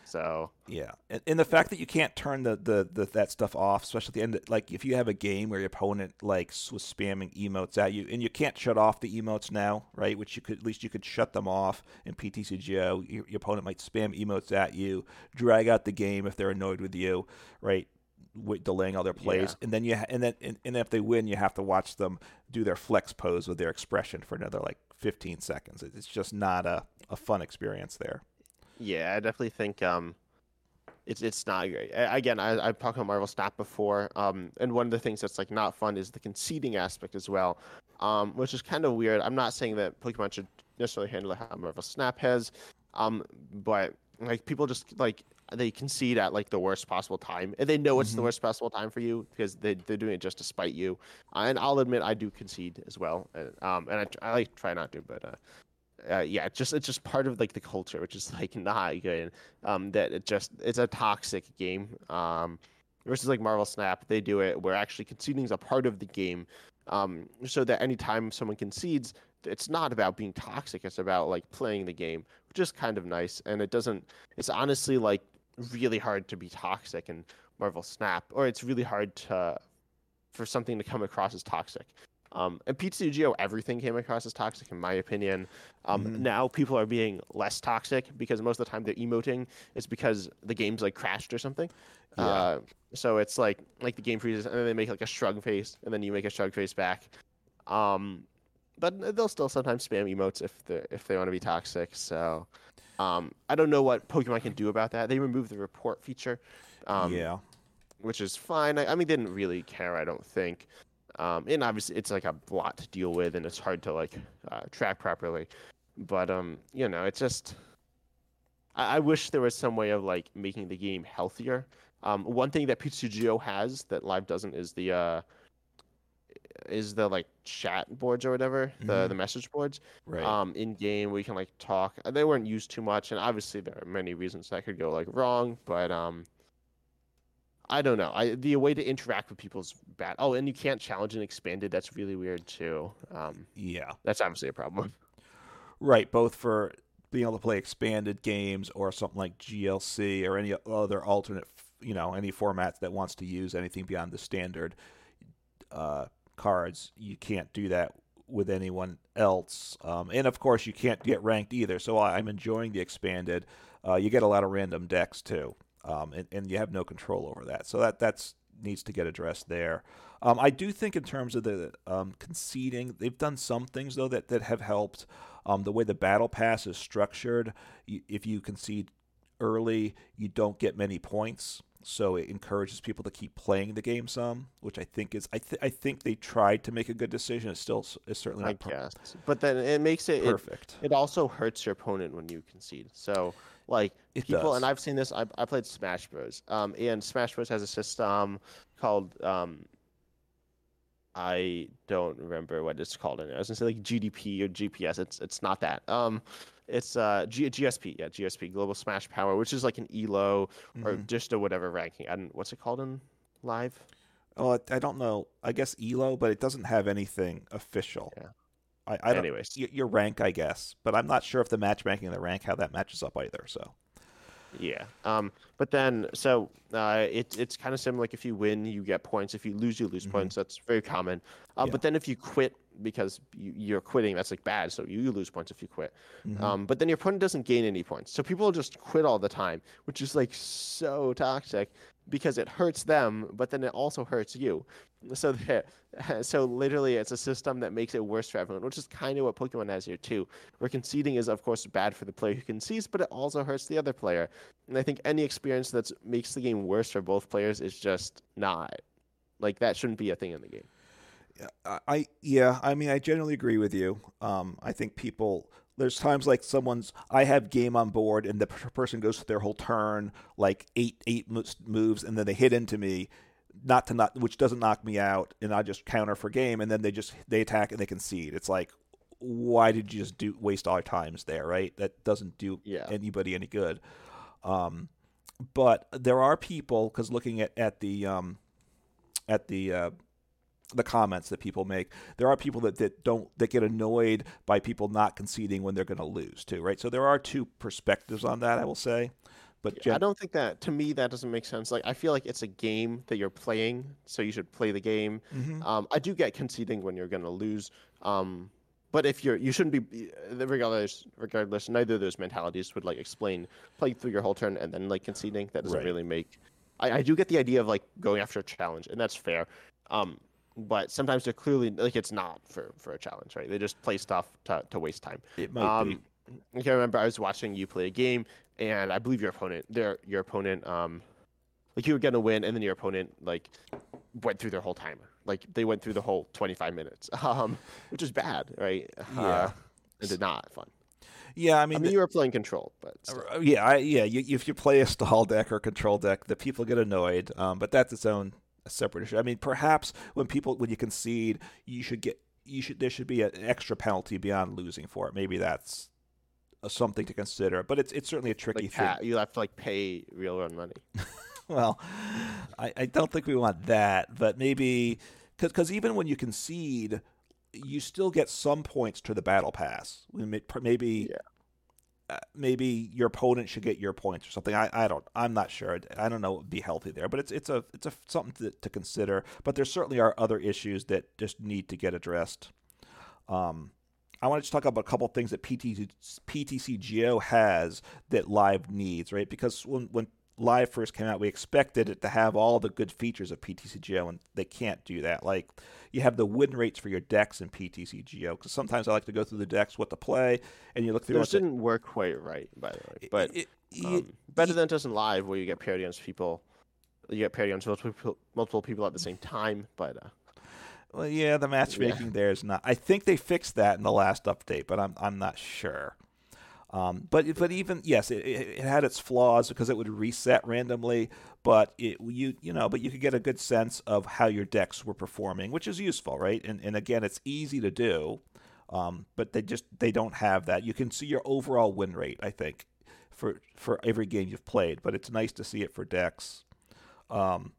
so Yeah, and, and the fact that you can't turn the, the, the that stuff off, especially at the end, like if you have a game where your opponent like was spamming emotes at you, and you can't shut off the emotes now, right? Which you could at least you could shut them off in PTCGO. Your, your opponent might spam emotes at you, drag out the game if they're annoyed with you, right? Wait, delaying all their plays, and then you ha- and then and, and if they win, you have to watch them do their flex pose with their expression for another like 15 seconds. It's just not a, a fun experience there. Yeah, I definitely think um, it's it's not great. Again, I, I've talked about Marvel Snap before, um, and one of the things that's like not fun is the conceding aspect as well, um, which is kind of weird. I'm not saying that Pokemon should necessarily handle how Marvel Snap has, um, but like people just like they concede at like the worst possible time, and they know it's the Mhm. worst possible time for you because they they're doing it just to spite you. Uh, and I'll admit I do concede as well, and, um, and I, I like try not to, but uh, uh, yeah, it's just it's just part of like the culture, which is like not good. Um, that it just it's a toxic game. Um, versus like Marvel Snap, they do it where actually conceding is a part of the game. Um, so that anytime someone concedes, it's not about being toxic. It's about like playing the game, which is kind of nice. And it doesn't. It's honestly like really hard to be toxic in Marvel Snap, or it's really hard to for something to come across as toxic. Um, and PTCGO, everything came across as toxic, in my opinion. Um, Mhm. Now people are being less toxic because most of the time they're emoting. It's because the game's like crashed or something. Yeah. Uh, so it's like like the game freezes and then they make like a shrug face and then you make a shrug face back. Um, but they'll still sometimes spam emotes if they if they want to be toxic. So um, I don't know what Pokemon can do about that. They removed the report feature. Um, yeah. which is fine. I, I mean, they didn't really care, I don't think. Um, and obviously, it's like a lot to deal with, and it's hard to like uh, track properly. But um, you know, it's just I, I wish there was some way of like making the game healthier. Um, one thing that PTGO has that Live doesn't is the uh, is the like chat boards or whatever, the Mhm. the message boards Right. um, in game we can like talk. They weren't used too much, and obviously there are many reasons that could go like wrong. But um, I don't know. I the way to interact with people is bad. Oh, and you can't challenge and expanded. That's really weird too. Um, yeah. that's obviously a problem. Right, both for being able to play expanded games or something like GLC or any other alternate, you know, any format that wants to use anything beyond the standard uh, cards. You can't do that with anyone else, um, and of course, you can't get ranked either. So I'm enjoying the expanded. Uh, you get a lot of random decks too, um, and, and you have no control over that. So that that's needs to get addressed there. Um, I do think in terms of the um, conceding, they've done some things though that, that have helped. Um, the way the battle pass is structured, you, if you concede early, you don't get many points. So it encourages people to keep playing the game some, which I think is I, th- I think they tried to make a good decision. It's still it's certainly I not per- guess, but then it makes it, it perfect. it also hurts your opponent when you concede. So like It people, does. and I've seen this. I, I played Smash Bros. Um, and Smash Bros has a system called um, I don't remember what it's called. In it. I was gonna say like GDP or GPS. It's it's not that. Um, it's uh G- GSP. Yeah, GSP Global Smash Power, which is like an ELO or Mhm. just a whatever ranking. And what's it called in live? Oh, I- I don't know. I guess Elo, but it doesn't have anything official. Yeah. I, I don't, Anyways. your rank, I guess, but I'm not sure if the matchmaking and the rank how that matches up either. So Yeah. Um, but then so uh, it, it's kind of similar. Like if you win, you get points. If you lose, you lose Mhm. points. That's very common. Uh, Yeah. But then if you quit because you, you're quitting, that's like bad. So you, you lose points if you quit. Mhm. Um, but then your opponent doesn't gain any points. So people just quit all the time, which is like so toxic because it hurts them, but then it also hurts you. So so literally, it's a system that makes it worse for everyone, which is kind of what Pokemon has here too. Where conceding is, of course, bad for the player who concedes, but it also hurts the other player. And I think any experience that makes the game worse for both players is just not like that shouldn't be a thing in the game. I yeah, I mean, I generally agree with you. Um, I think people there's times like someone's I have game on board and the person goes through their whole turn like eight eight moves and then they hit into me, not to not which doesn't knock me out and I just counter for game and then they just they attack and they concede. It's like why did you just do waste all our times there, right? That doesn't do yeah. anybody any good. Um, but there are people because looking at at the um, at the uh, the comments that people make. There are people that, that don't that get annoyed by people not conceding when they're going to lose too, right? So there are two perspectives on that, I will say. But Gen- I don't think that to me that doesn't make sense. Like I feel like it's a game that you're playing, so you should play the game. Mm-hmm. Um, I do get conceding when you're going to lose. Um, but if you're, you shouldn't be regardless. Regardless, neither of those mentalities would like explain playing through your whole turn and then like conceding. That doesn't right. really make. I, I do get the idea of like going after a challenge, and that's fair. Um, but sometimes they're clearly like it's not for for a challenge, right? They just play stuff to to waste time. It might um, be. I can remember I was watching you play a game, and I believe your opponent, their your opponent, um, like you were gonna win, and then your opponent like went through their whole timer. Like they went through the whole 25 minutes, um, which is bad, right? Yeah, uh, did not fun. Yeah, I mean, I mean, you were playing control, but still. Uh, yeah, I, yeah. You, if you play a stall deck or control deck, the people get annoyed. Um, but that's its own a separate issue. I mean, perhaps when people when you concede, you should get you should there should be an extra penalty beyond losing for it. Maybe that's something to consider. But it's it's certainly a tricky like, thing. you have to like pay real run money. well, I, I don't think we want that, but maybe because even when you concede, you still get some points to the battle pass. Maybe yeah. Uh, maybe your opponent should get your points or something. I, I don't I'm not sure. I don't know what would be healthy there, but it's it's a it's a something to, to consider. But there certainly are other issues that just need to get addressed. Um, I want to just talk about a couple things that PTC, PTC has that Live needs, right? Because when when Live first came out, we expected it to have all the good features of PTCGO, and they can't do that. Like, you have the win rates for your decks in PTCGO, because sometimes I like to go through the decks, what to play, and you look through. Those didn't work quite right, by the way. But it, it, um, it, better than it does in Live, where you get paired against people. You get paired against multiple people, multiple people at the same time, but. Uh, well, yeah, the matchmaking yeah. there is not. I think they fixed that in the last update, but I'm I'm not sure. Um, but but even yes, it, it, had its flaws because it would reset randomly. But it you you know, but you could get a good sense of how your decks were performing, which is useful, right? And and again, it's easy to do, um, but they just they don't have that. You can see your overall win rate, I think, for for every game you've played. But it's nice to see it for decks. Um,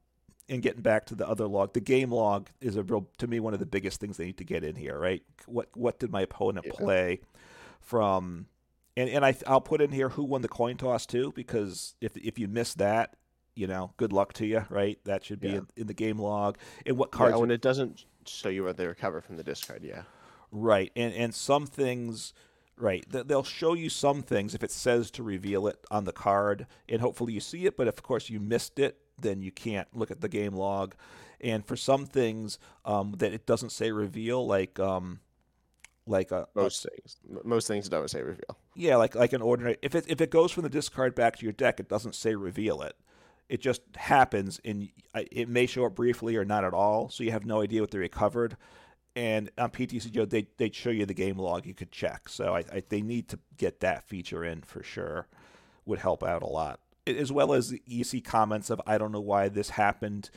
and getting back to the other log, the game log is a real to me one of the biggest things they need to get in here, right? What what did my opponent yeah. play from and and I I'll put in here who won the coin toss too because if if you miss that, you know, good luck to you, right? That should be yeah. in, in, the game log. And what cards? Yeah, when it doesn't show you what they recover from the discard, yeah. Right, and and some things, right? They'll show you some things if it says to reveal it on the card, and hopefully you see it. But if of course you missed it, then you can't look at the game log. And for some things um, that it doesn't say reveal, like um, like uh, a most a, things. Most things don't say reveal. Yeah, like like an ordinary. If it if it goes from the discard back to your deck, it doesn't say reveal it. It just happens, and it may show up briefly or not at all, so you have no idea what they recovered. And on PTCGO, they they'd show you the game log you could check. So I, I they need to get that feature in for sure. Would help out a lot, as well as you see comments of I don't know why this happened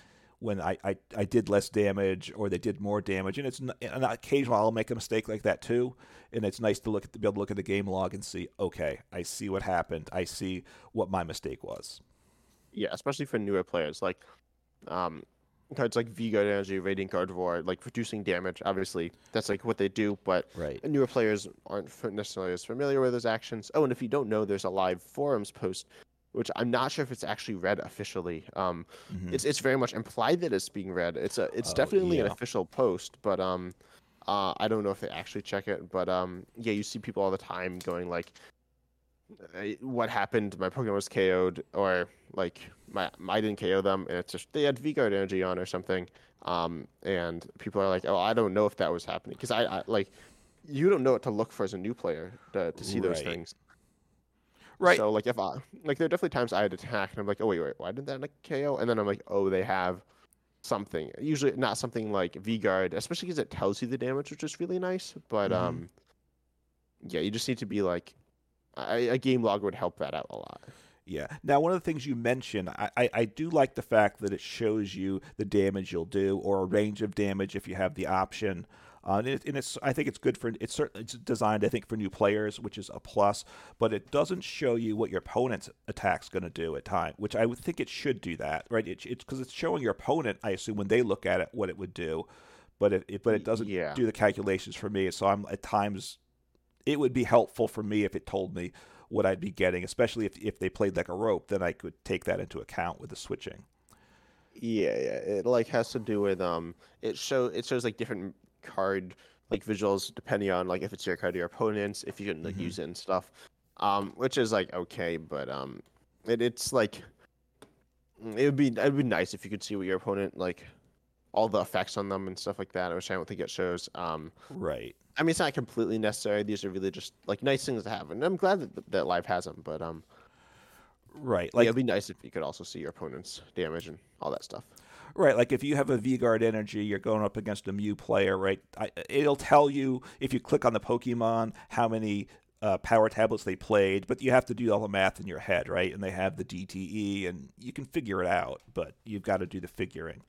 when I, I, I did less damage or they did more damage. And it's and occasionally I'll make a mistake like that too. And it's nice to look at the, be able to look at the game log and see, okay, I see what happened. I see what my mistake was. Yeah, especially for newer players like um, cards like V-Guard Energy, Radiant Gardevoir, like reducing damage. Obviously, that's like what they do, but right. newer players aren't necessarily as familiar with those actions. Oh, and if you don't know, there's a live forums post which I'm not sure if it's actually read officially. Um, mm-hmm. It's it's very much implied that it's being read. It's a it's oh, definitely yeah. an official post, but um, uh, I don't know if they actually check it. But um, yeah, you see people all the time going like, "What happened? My Pokemon was KO'd," or like, "My I didn't KO them," and it's just they had V-Guard energy on or something. Um, and people are like, "Oh, I don't know if that was happening," because I, I like you don't know what to look for as a new player to, to see right. those things. Right. So like if I like there are definitely times I had attack and I'm like, oh wait, wait, why didn't that like KO? And then I'm like, oh, they have something. Usually not something like V Guard, especially because it tells you the damage, which is really nice. But Mhm. um, yeah, you just need to be like a, a game log would help that out a lot. Yeah. Now, one of the things you mentioned, I, I, I do like the fact that it shows you the damage you'll do or a range of damage if you have the option. Uh, and, it, and it's I think it's good for it's certainly it's designed I think for new players, which is a plus. But it doesn't show you what your opponent's attack's going to do at time, which I would think it should do that, right? It, it's because it's showing your opponent, I assume, when they look at it, what it would do. But it, it but it doesn't Yeah. do the calculations for me. So I'm at times it would be helpful for me if it told me what I'd be getting, especially if if they played like a rope, then I could take that into account with the switching. Yeah, yeah. It like has to do with um it show it shows like different card like visuals depending on like if it's your card or your opponent's, if you can like Mhm. use it and stuff. Um which is like okay, but um it, it's like mm, it would be it'd be nice if you could see what your opponent like all the effects on them and stuff like that, which I don't think it shows. Um Right. I mean it's not completely necessary. These are really just like nice things to have. And I'm glad that that live has them, but um Right. like, Like it'd be nice if you could also see your opponent's damage and all that stuff. Right. Like if you have a V Guard energy, you're going up against a Mew player, right? I, it'll tell you if you click on the Pokemon how many uh, power tablets they played, but you have to do all the math in your head, right? And they have the DTE, and you can figure it out, but you've got to do the figuring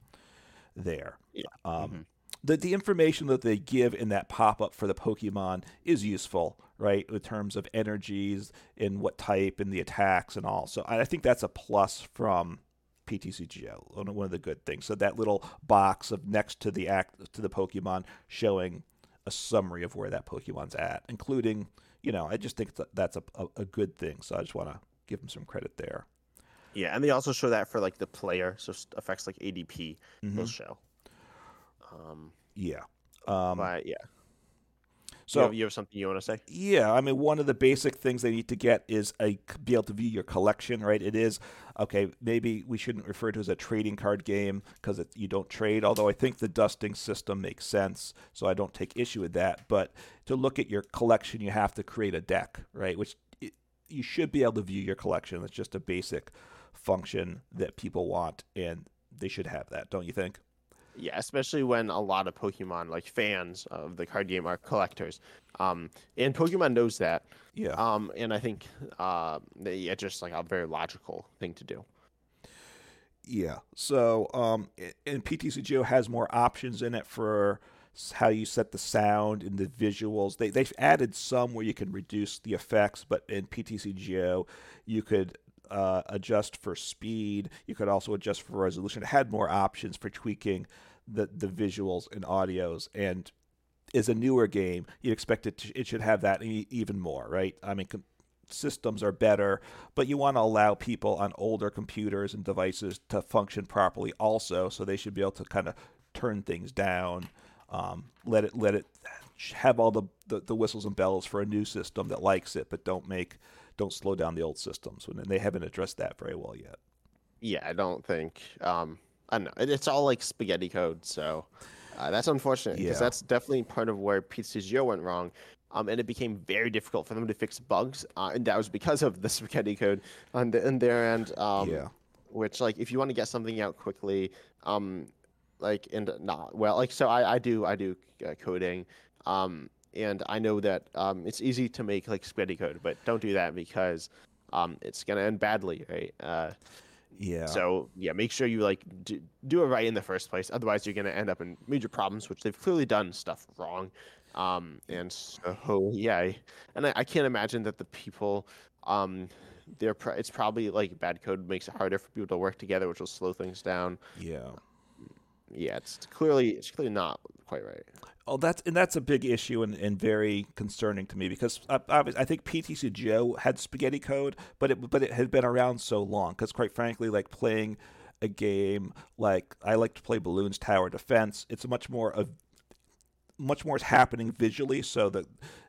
there. Yeah. Um, Mhm. the the information that they give in that pop up for the Pokemon is useful, right? In terms of energies and what type and the attacks and all. So I think that's a plus from PTCGO. One of- the good things. So that little box of next to the act to the Pokemon showing a summary of where that Pokemon's at, including you know I just think that's a a, a good thing. So I just want to give them some credit there. Yeah, and they also show that for like the player, so effects like ADP Mhm. will show. Um, Yeah. Um, but yeah, so you have, you have something you want to say? Yeah, I mean, one of the basic things they need to get is a be able to view your collection, right? It is okay. Maybe we shouldn't refer to it as a trading card game because you don't trade. Although I think the dusting system makes sense, so I don't take issue with that. But to look at your collection, you have to create a deck, right? Which it, you should be able to view your collection. It's just a basic function that people want, and they should have that, don't you think? Yeah, especially when a lot of Pokemon like fans of the card game are collectors, um, and Pokemon knows that. Yeah. Um, and I think uh, they, it's just like a very logical thing to do. Yeah. So, um, and PTCGO has more options in it for how you set the sound and the visuals. They they've added some where you can reduce the effects, but in PTCGO you could uh, adjust for speed. You could also adjust for resolution. It had more options for tweaking the the visuals and audios and. Is a newer game. You'd expect it. To, it should have that even more, right? I mean, com- systems are better, but you want to allow people on older computers and devices to function properly also. So they should be able to kind of turn things down, um, let it let it have all the, the, the whistles and bells for a new system that likes it, but don't make don't slow down the old systems. And they haven't addressed that very well yet. Yeah, I don't think. Um, I don't know. It's all like spaghetti code, so uh, that's unfortunate because Yeah. that's definitely part of where PCGO went wrong. Um, and it became very difficult for them to fix bugs, uh, and that was because of the spaghetti code on, the, on their end. Um, yeah. Which, like, if you want to get something out quickly, um, like, and not well, like, so I, I do, I do uh, coding, um, and I know that um, it's easy to make like spaghetti code, but don't do that because um, it's gonna end badly, right? Uh, Yeah. so yeah, make sure you like do, do it right in the first place. Otherwise, you're gonna end up in major problems, which they've clearly done stuff wrong. Um, and so yeah, and I, I can't imagine that the people, um, they're pro- it's probably like bad code makes it harder for people to work together, which will slow things down. yeah. Yeah, it's clearly it's clearly not quite right. Oh, that's and that's a big issue and, and very concerning to me because uh, I, I, I think PTCGO had spaghetti code, but it but it had been around so long. Because quite frankly, like playing a game like I like to play Bloons Tower Defense, it's much more of much more is happening visually, so that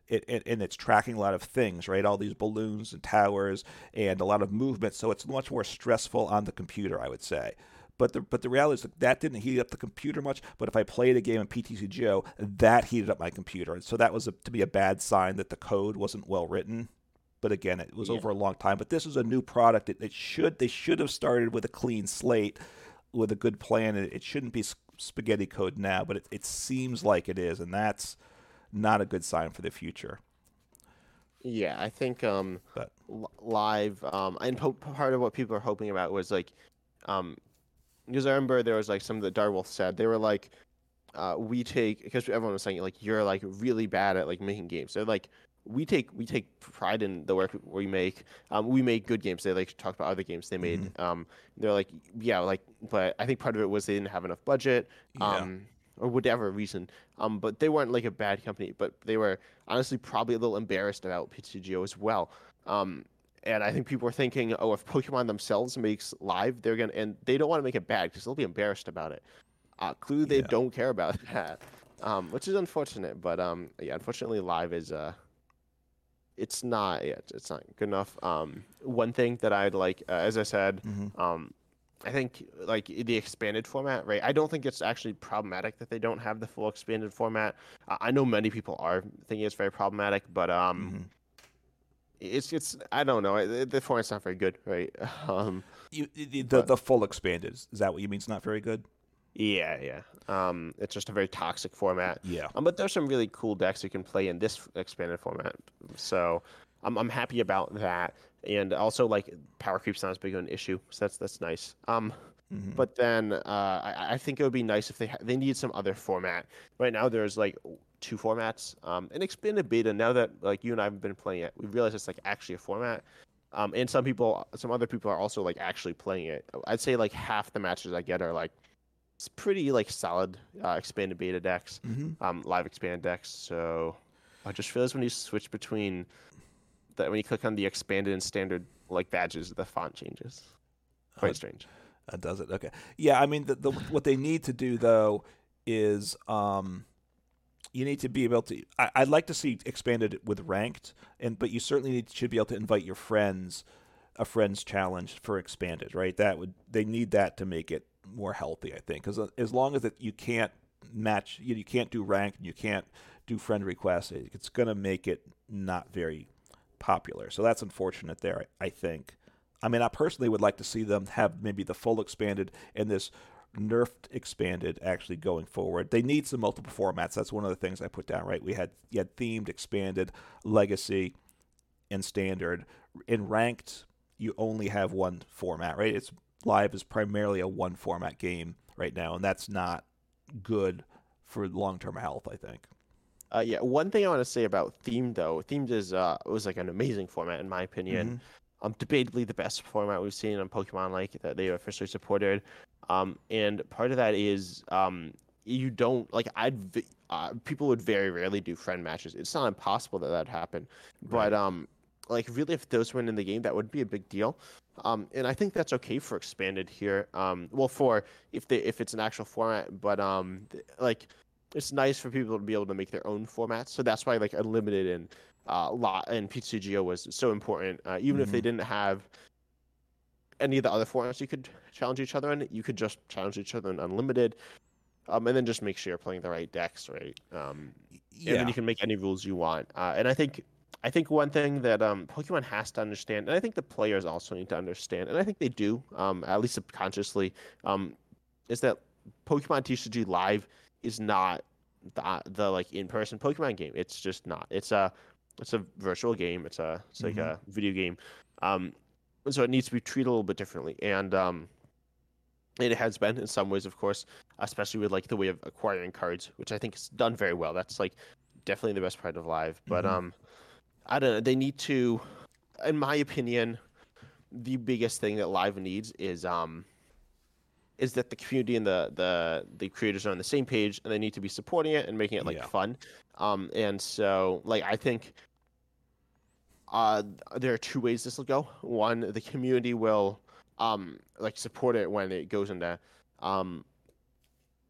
it, it and it's tracking a lot of things, right? All these balloons and towers and a lot of movement, so it's much more stressful on the computer, I would say. But the but the reality is that, that didn't heat up the computer much. But if I played a game in PTCGO, that heated up my computer, and so that was a, to me a bad sign that the code wasn't well written. But again, it was Yeah. over a long time. But this is a new product. It, it should they should have started with a clean slate with a good plan, it, it shouldn't be spaghetti code now, but it, it seems like it is, and that's not a good sign for the future. Yeah, I think um, live um, and po- part of what people are hoping about was like, um, because I remember there was like some of the Dire Wolf said they were like, uh, we take because everyone was saying like you're like really bad at like making games. They're like we take we take pride in the work we make. Um, we make good games. They like talk about other games they made. Um, they're like yeah, like but I think part of it was they didn't have enough budget. Yeah. Um, or whatever reason. Um, but they weren't like a bad company, but they were honestly probably a little embarrassed about PTGO as well. Um, and I think people are thinking, oh, if Pokemon themselves makes live, they're gonna, and they don't want to make it bad because they'll be embarrassed about it. Uh, clearly, they Yeah. don't care about that, um, which is unfortunate. But um, yeah, unfortunately, live is uh, it's not, yeah, it's- not good enough. Um, one thing that I'd like, uh, as I said, Mhm. um, I think like the expanded format, right? I don't think it's actually problematic that they don't have the full expanded format. I I know many people are thinking it's very problematic, but um, Mhm. It's it's I don't know. The, the format's not very good, right? Um, You, the, the, the full expanded is that what you mean? It's not very good. yeah, yeah. Um, it's just a very toxic format. Yeah. Um, but there's some really cool decks you can play in this expanded format. So I'm I'm happy about that. And also like power creep's not as big of an issue, so that's that's nice. Um, Mhm. but then uh, I, I think it would be nice if they ha- they need some other format. Right now there's like two formats. Um, an expanded beta. Now that like you and I have been playing it, we realize it's like actually a format. Um, and some people, some other people are also like actually playing it. I'd say like half the matches I get are like it's pretty like solid uh, expanded beta decks Mhm. um, live expand decks. So I just realized when you switch between that when you click on the expanded and standard like badges, the font changes. Quite Uh, strange. Uh, does it? Okay. Yeah, I mean, the, the what they need to do though is um, you need to be able to. I, I'd like to see expanded with ranked, and but you certainly need, should be able to invite your friends, a friends challenge for expanded, right? That would they need that to make it more healthy, I think, because uh, as long as it, you can't match, you, you can't do ranked, and you can't do friend requests, it- it's going to make it not very popular. So that's unfortunate there, I, I think. I mean, I personally would like to see them have maybe the full expanded and this nerfed expanded actually going forward. They need some multiple formats. That's one of the things I put down. Right, we had you had themed, expanded, legacy, and standard. In ranked, you only have one format. Right, it's live is primarily a one format game right now, and that's not good for long term health. I think. Uh, yeah, one thing I want to say about themed though, themed is uh it was like an amazing format in my Mm-hmm. Um, debatably the best format we've seen on Pokemon like that they officially supported. Um, and part of that is um you don't like I'd uh, people would very rarely do friend matches. It's not impossible that that happen, but um like really if those went in the game that would be a big deal. Um, and I think that's okay for expanded here. Um, well for if they if it's an actual format, but um like it's nice for people to be able to make their own formats. So that's why like unlimited and uh, lot and PCGO was so important. Uh, even if they Mhm. didn't have any of the other formats you could challenge each other in, you could just challenge each other in unlimited. Um, and then just make sure you're playing the right decks, right? Um, and then you can make any rules you want. Uh, and I think, I think one thing that um, Pokemon has to understand, and I think the players also need to understand, and I think they do, um, at least subconsciously, um, is that Pokemon TCG Live is not the, the like in-person Pokemon game. It's just not. It's a it's a virtual game. It's a it's like Mhm. a video game. Um, so it needs to be treated a little bit differently. And um, it has been in some ways, of course, especially with like the way of acquiring cards, which I think is done very well. That's like definitely the best part of live. But Mhm. um, I don't know. They need to, in my opinion, the biggest thing that live needs is um is that the community and the the the creators are on the same page and they need to be supporting it and making it like Yeah. fun. Um, and so like I think uh there are two ways this will go. One, the community will um like support it when it goes into um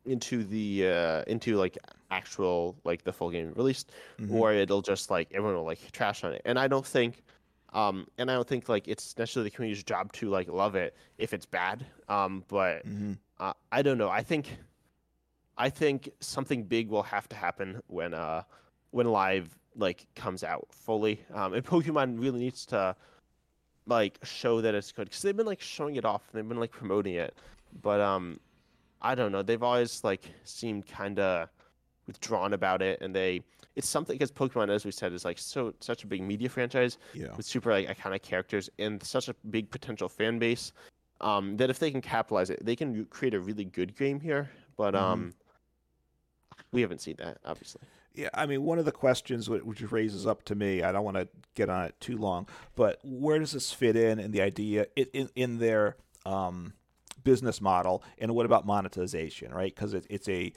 into the uh into like actual like the full game released Mhm. or it'll just like everyone will like trash on it and i don't think um and i don't think like it's necessarily the community's job to like love it if it's bad um but Mhm. uh, i don't know i think i think something big will have to happen when uh when live like comes out fully um and pokemon really needs to like show that it's good because they've been like showing it off they've been like promoting it but um, I don't know. They've always like seemed kind of withdrawn about it, and they it's something because Pokemon, as we said, is like so such a big media franchise Yeah. with super like iconic characters and such a big potential fan base. Um, that if they can capitalize it, they can create a really good game here. But Mhm. um, we haven't seen that obviously. Yeah, I mean, one of the questions which raises up to me, I don't want to get on it too long, but where does this fit in in the idea in in, in their um, business model, and what about monetization, right? Because it, it's a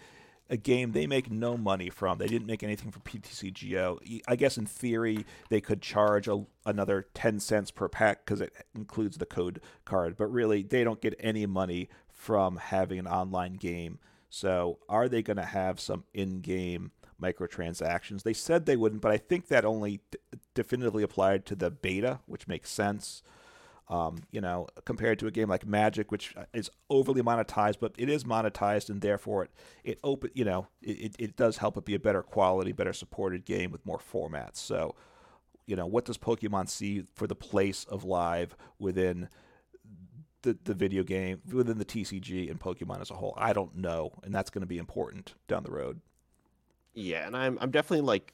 a game they make no money from. They didn't make anything from PTCGO. I guess in theory they could charge a, another ten cents per pack because it includes the code card, but really they don't get any money from having an online game. So are they going to have some in-game microtransactions? They said they wouldn't, but I think that only d- definitively applied to the beta, which makes sense. Um, you know, compared to a game like Magic, which is overly monetized, but it is monetized, and therefore it it open, you know, it, it, it does help it be a better quality, better supported game with more formats. So, you know, what does Pokemon see for the place of live within the the video game, within the TCG and Pokemon as a whole? I don't know, and that's going to be important down the road. Yeah, and I'm I'm definitely like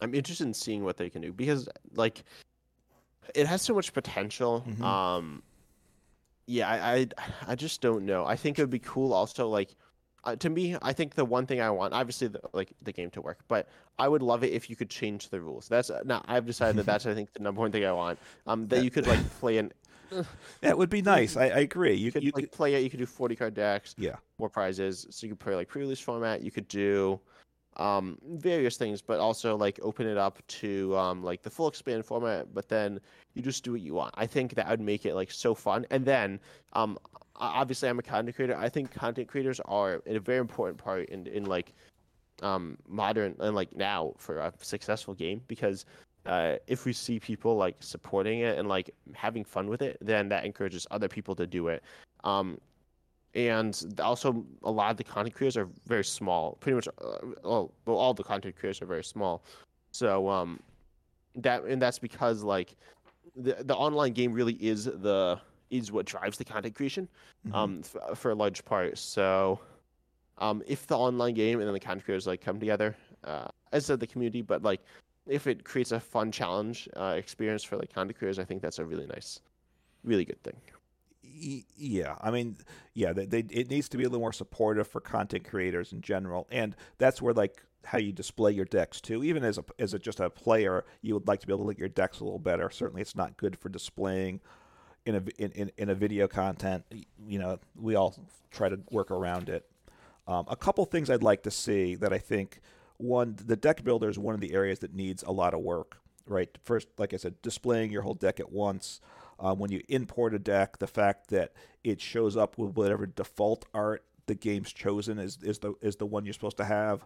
I'm interested in seeing what they can do because like it has so much potential. Mhm. Um yeah, I, I I just don't know. I think it would be cool also like uh, to me, I think the one thing I want, obviously, the, like the game to work, but I would love it if you could change the rules. That's now I've decided that that's I think the number one thing I want. Um, that you could like play an, That would be nice. I, I agree. You you could you like play it. You could do forty card decks. yeah. more prizes. So you could play like pre-release format. You could do um, various things, but also like open it up to um, like the full expand format. But then you just do what you want. I think that would make it like so fun. And then um, obviously I'm a content creator. I think content creators are a very important part in in like um, modern and like now for a successful game because. Uh, if we see people like supporting it and like having fun with it, then that encourages other people to do it. Um, and also a lot of the content creators are very small. Pretty much, uh, well, well, all the content creators are very small. So um, that and that's because like the the online game really is the is what drives the content creation, Mhm. um, f- for a large part. So um, if the online game and then the content creators like come together, uh, as said the community, but like if it creates a fun challenge uh, experience for like content creators, I think that's a really nice, really good thing. Yeah i mean yeah they, they, it needs to be a little more supportive for content creators in general and that's where like how you display your decks too. Even as a as a, just a player you would like to be able to look at your decks a little better. Certainly it's not good for displaying in a in, in, in a video content. You know we all try to work around it. Um, a couple things i'd like to see that i think one the deck builder is one of the areas that needs a lot of work right? First like i said displaying your whole deck at once um, when you import a deck, the fact that it shows up with whatever default art the game's chosen is, is the is the one you're supposed to have,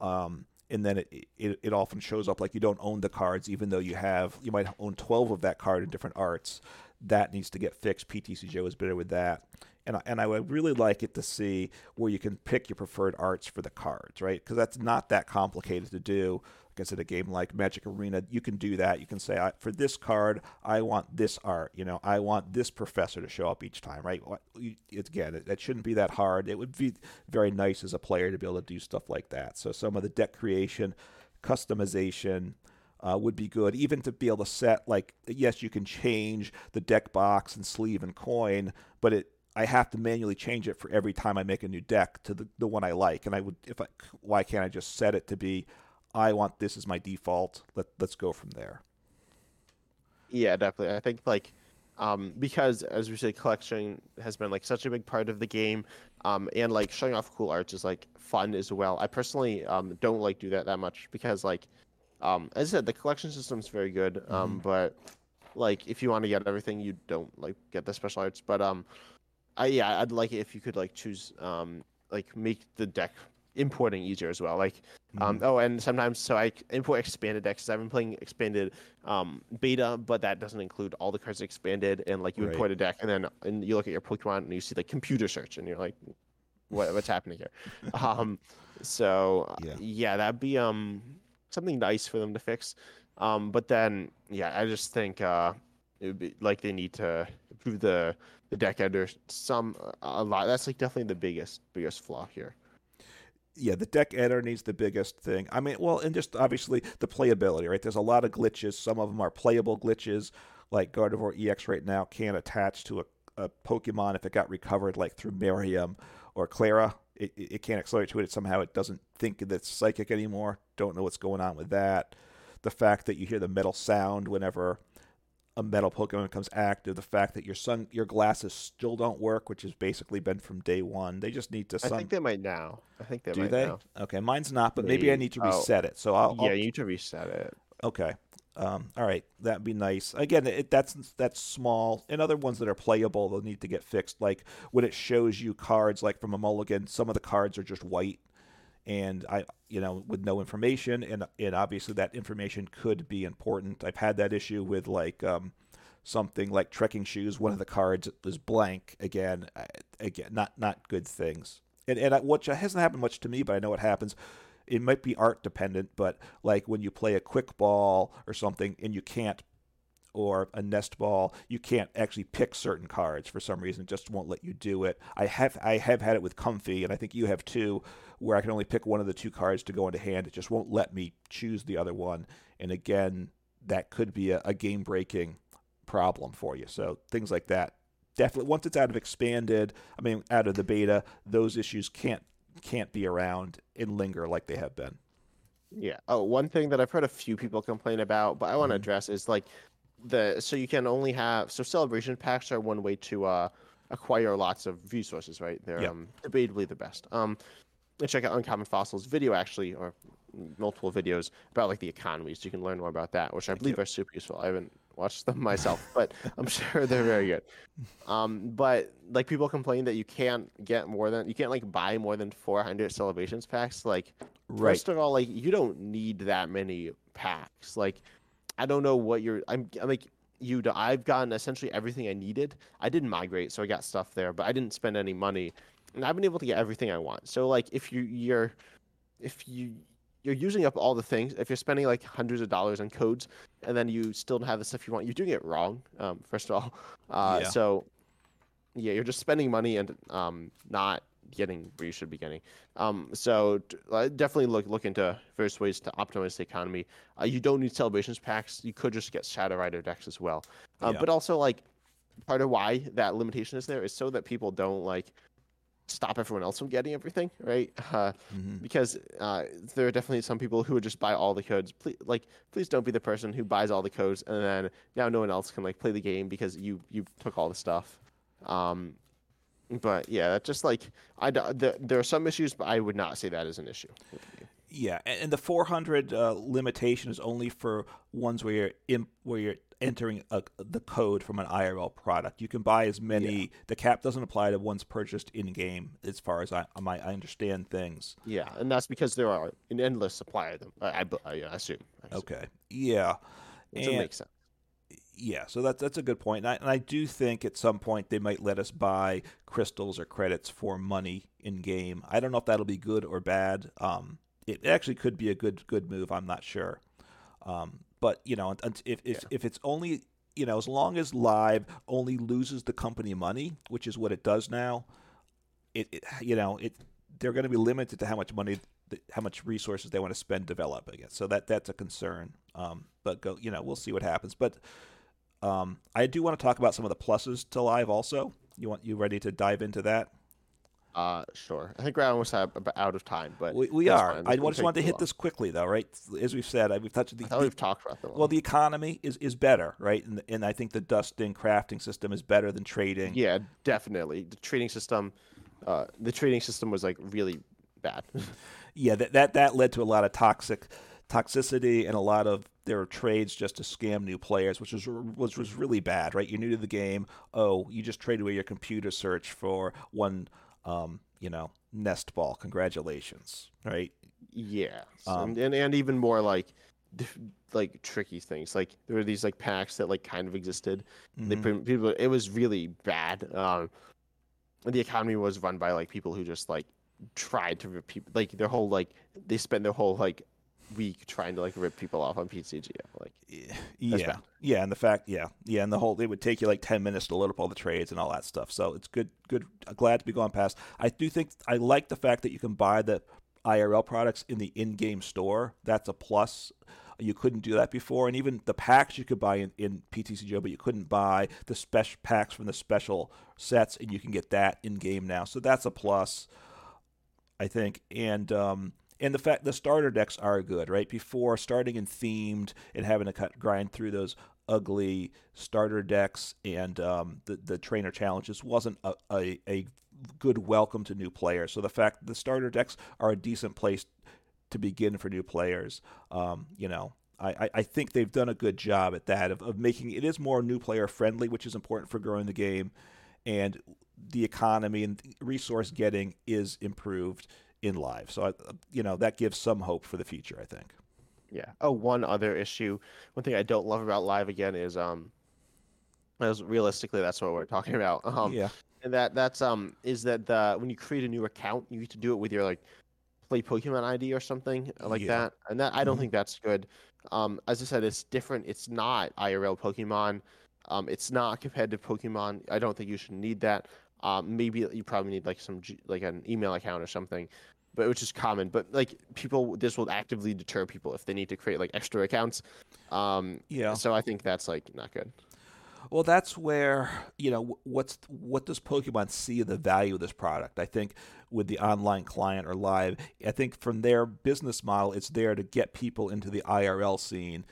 um, and then it, it it often shows up like you don't own the cards, even though you have you might own twelve of that card in different arts. That needs to get fixed. PTCGO is better with that, and and I would really like it to see where you can pick your preferred arts for the cards, right? Because that's not that complicated to do. I said, a game like Magic Arena, you can do that. You can say, for this card, I want this art. You know, I want this professor to show up each time, right? Again, it, it shouldn't be that hard. It would be very nice as a player to be able to do stuff like that. So some of the deck creation, customization, uh, would be good. Even to be able to set like yes, you can change the deck box and sleeve and coin, but it I have to manually change it for every time I make a new deck to the, the one I like. And I would if I why can't I just set it to be I want this as my default. Let let's go from there. Yeah, definitely. I think like um, because as we say, collection has been like such a big part of the game, um, and like showing off cool arts is like fun as well. I personally um, don't like do that that much because like um, as I said, the collection system is very good, um, but like if you want to get everything, you don't like get the special arts. But um, I yeah, I'd like it if you could like choose um, like make the deck importing easier as well. Like um, oh, and sometimes so I import expanded decks. I've been playing expanded um, beta, but that doesn't include all the cards expanded. And like you Right. import a deck, and then and you look at your Pokemon and you see like computer search, and you're like, what, what's happening here? um, so uh, Yeah. yeah, that'd be um something nice for them to fix. Um, but then yeah, I just think uh, it would be like they need to improve the the deck editor some a lot. That's like definitely the biggest biggest flaw here. Yeah, the deck editor needs the biggest thing. I mean, well, and just obviously the playability, right? There's a lot of glitches. Some of them are playable glitches, like Gardevoir EX right now can't attach to a, a Pokemon if it got recovered, like through Miriam or Klara. It, it can't accelerate to it. Somehow it doesn't think that it's psychic anymore. Don't know what's going on with that. The fact that you hear the metal sound whenever a metal Pokemon becomes active, the fact that your sun your glasses still don't work, which has basically been from day one. They just need to. Sun... I think they might now. I think they do might they? now. Okay, mine's not, but maybe I need to reset oh. it. So I'll yeah, I'll... you need to reset it. Okay. Um, all right, that'd be nice. Again, it, that's that's small, and other ones that are playable, they'll need to get fixed. Like when it shows you cards, like from a mulligan, some of the cards are just white, and I, you know, with no information, and and obviously that information could be important. I've had that issue with like um, something like trekking shoes. One of the cards is blank. Again, again, not not good things. And and which hasn't happened much to me, but I know it happens. It might be art dependent, but like when you play a quick ball or something, and you can't or a nest ball, you can't actually pick certain cards for some reason. It just won't let you do it. I have I have had it with Comfey, and I think you have too, where I can only pick one of the two cards to go into hand. It just won't let me choose the other one. And again, that could be a, a game breaking problem for you. So things like that. Definitely once it's out of expanded, I mean out of the beta, those issues can't can't be around and linger like they have been. Yeah. Oh, one thing that I've heard a few people complain about, but I want to mm-hmm. address is like the so you can only have so celebration packs are one way to uh acquire lots of resources, right? They're yep. um, debatably the best. Um, check out Uncommon Fossils video actually, or multiple videos about like the economies. You can learn more about that, which I believe are super useful. I haven't watched them myself, but I'm sure they're very good. Um, but like people complain that you can't get more than you can't like buy more than 400 celebrations packs. Like right. first of all, like you don't need that many packs. Like I don't know what you're. I'm, I'm like you. I've gotten essentially everything I needed. I didn't migrate, so I got stuff there, but I didn't spend any money, and I've been able to get everything I want. So like if you you're if you you're using up all the things. If you're spending like hundreds of dollars on codes and then you still don't have the stuff you want, you're doing it wrong. Um, first of all, uh, yeah. so yeah, you're just spending money and um, not getting where you should be getting. Um, so definitely look look into various ways to optimize the economy. Uh, you don't need celebrations packs. You could just get Shadow Rider decks as well. Uh, yeah. But also like part of why that limitation is there is so that people don't like stop everyone else from getting everything, right? Uh, mm-hmm. Because uh, there are definitely some people who would just buy all the codes. Please, like, please don't be the person who buys all the codes and then now no one else can like play the game because you you took all the stuff. Um, but yeah, just like I the, there are some issues, but I would not say that is an issue. Yeah, and the 400 uh, limitation is only for ones where you're in, where you're entering a, the code from an IRL product. You can buy as many. Yeah. The cap doesn't apply to ones purchased in game, as far as I I understand things. Yeah, and that's because there are an endless supply of them. I, I, I assume. I assume. Okay. Yeah. Which and, makes sense. Yeah, so that's that's a good point, and I, and I do think at some point they might let us buy crystals or credits for money in game. I don't know if that'll be good or bad. Um, it actually could be a good good move. I'm not sure. Um, but you know, if if, yeah. if it's only you know, as long as live only loses the company money, which is what it does now, it, it you know it they're going to be limited to how much money, how much resources they want to spend developing it. So that that's a concern. Um, but go, you know, we'll see what happens. But um, I do want to talk about some of the pluses to live. Also, you want you ready to dive into that? Uh, sure. I think we're almost out of time, but we, we are. I just wanted to hit long. this quickly, though, right? As we've said, we've touched the. I we've talked about that. Well, the economy is, is better, right? And, and I think the dusting crafting system is better than trading. Yeah, definitely. The trading system, uh, the trading system was like really bad. yeah, that, that that led to a lot of toxic toxicity and a lot of there were trades just to scam new players, which was was was really bad, right? You're new to the game. Oh, you just traded away your computer search for one um, you know, nest ball. Congratulations, right? Yeah, um, and, and even more like like tricky things. Like there were these like packs that like kind of existed. Mm-hmm. They people it was really bad. Um, the economy was run by like people who just like tried to repeat like their whole like they spent their whole like week trying to like rip people off on PTCGO. Like, yeah, bad. yeah, and the fact, yeah, yeah, and the whole it would take you like ten minutes to load up all the trades and all that stuff. So it's good, good. Glad to be going past. I do think I like the fact that you can buy the IRL products in the in-game store. That's a plus. You couldn't do that before, and even the packs you could buy in, in PTCGO, but you couldn't buy the special packs from the special sets, and you can get that in game now. So that's a plus, I think. And um, and the fact the starter decks are good, right? Before starting in themed and having to cut, grind through those ugly starter decks and um, the the trainer challenges wasn't a, a, a good welcome to new players. So the fact the starter decks are a decent place to begin for new players, um, you know, I, I think they've done a good job at that of, of making it is more new player friendly, which is important for growing the game, and the economy and resource getting is improved in live. So, I, you know, that gives some hope for the future, I think. Yeah. Oh, one other issue. One thing I don't love about live again is um, as realistically that's what we're talking about. Um, yeah. And that that's um is that the when you create a new account, you get to do it with your like play Pokemon ID or something like Yeah. that. And that I don't Mhm. think that's good. Um, as I said, it's different. It's not IRL Pokemon. Um, it's not competitive Pokemon. I don't think you should need that. Um, maybe you probably need like some like an email account or something, but which is common. But like people, this will actively deter people if they need to create like extra accounts. Um, Yeah. so I think that's like not good. Well, that's where you know what's what does Pokemon see the value of this product? I think with the online client or live, I think from their business model, it's there to get people into the IRL scene,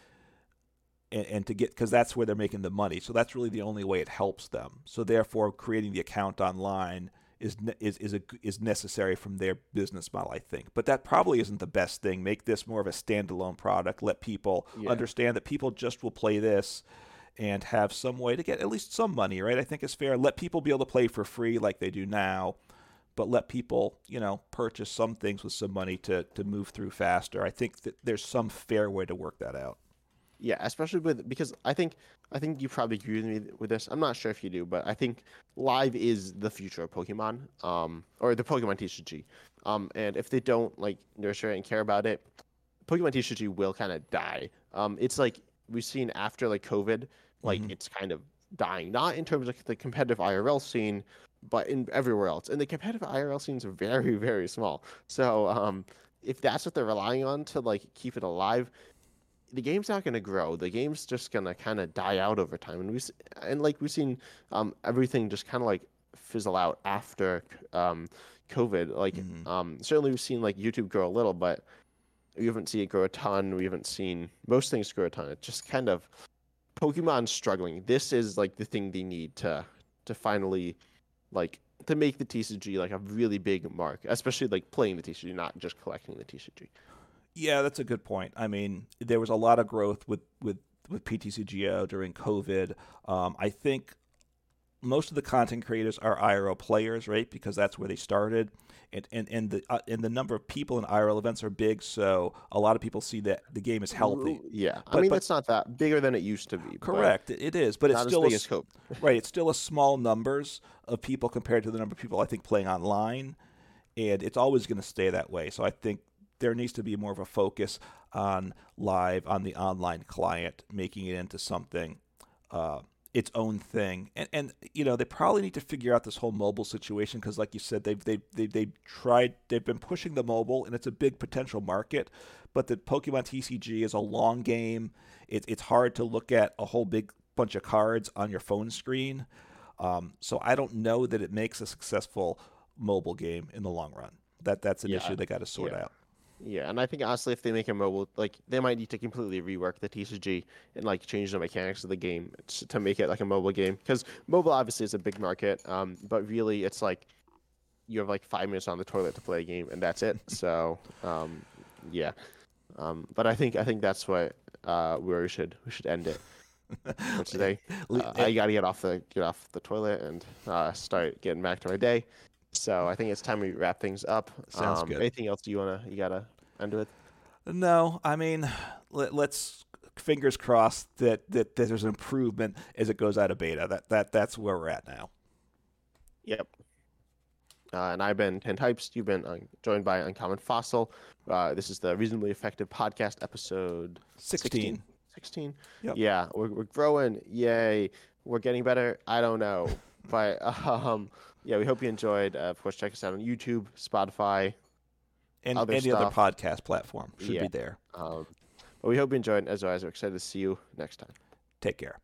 and, and to get because that's where they're making the money. So that's really the only way it helps them. So therefore, creating the account online is is is a, is necessary from their business model, I think. But that probably isn't the best thing. Make this more of a standalone product. Let people Yeah. understand that people just will play this and have some way to get at least some money, right? I think it's fair. Let people be able to play for free like they do now, but let people, you know, purchase some things with some money to, to move through faster. I think that there's some fair way to work that out. Yeah, especially with because I think I think you probably agree with me with this. I'm not sure if you do, but I think live is the future of Pokemon, um, or the Pokemon TCG. Um, and if they don't like nurture it and care about it, Pokemon TCG will kind of die. Um, it's like we've seen after like COVID, like Mhm. it's kind of dying. Not in terms of the competitive IRL scene, but in everywhere else. And the competitive IRL scenes are very very small. So um, if that's what they're relying on to like keep it alive, the game's not going to grow. The game's just going to kind of die out over time. And we and like we've seen um, everything just kind of like fizzle out after um, COVID. Like Mhm. um, certainly we've seen like YouTube grow a little, but we haven't seen it grow a ton. We haven't seen most things grow a ton. It's just kind of Pokemon struggling. This is like the thing they need to to finally like to make the TCG like a really big mark, especially like playing the TCG, not just collecting the TCG. Yeah, that's a good point. I mean, there was a lot of growth with with with PTCGO during COVID. Um, I think most of the content creators are IRL players, right? Because that's where they started, and and and the uh, and the number of people in IRL events are big. So a lot of people see that the game is healthy. Yeah, I mean but- it's not that bigger than it used to be. Correct, it is, but it's still a right. It's still a small numbers of people compared to the number of people I think playing online, and it's always going to stay that way. So I think there needs to be more of a focus on live on the online client, making it into something uh, its own thing. And and you know they probably need to figure out this whole mobile situation because, like you said, they've they they they tried they've been pushing the mobile, and it's a big potential market. But the Pokemon TCG is a long game. It, it's hard to look at a whole big bunch of cards on your phone screen. Um, so I don't know that it makes a successful mobile game in the long run. That that's an Yeah, issue they got to sort yeah. out. Yeah, and I think honestly, if they make a mobile, like they might need to completely rework the TCG and like change the mechanics of the game to make it like a mobile game. Because mobile obviously is a big market, um, but really it's like you have like five minutes on the toilet to play a game and that's it. So um, yeah, um, but I think I think that's what uh, where we should we should end it for today. Uh, I gotta get off the get off the toilet and uh, start getting back to my day. So I think it's time we wrap things up. Sounds um, good. Anything else do you wanna you gotta end with? No, I mean, let, let's fingers crossed that, that that there's an improvement as it goes out of beta. That that that's where we're at now. Yep. Uh, and I've been Ten Types. You've been uh, joined by Uncommon Fossil. Uh, this is the Reasonably Effective Podcast, episode 16. 16. Yep. Yeah, we're, we're growing. Yay. We're getting better. I don't know. but um, yeah, we hope you enjoyed. Uh, of course, check us out on YouTube, Spotify. And Other any other podcast platform should Yeah. be there. Um, but we hope you enjoyed. As always, we're excited to see you next time. Take care.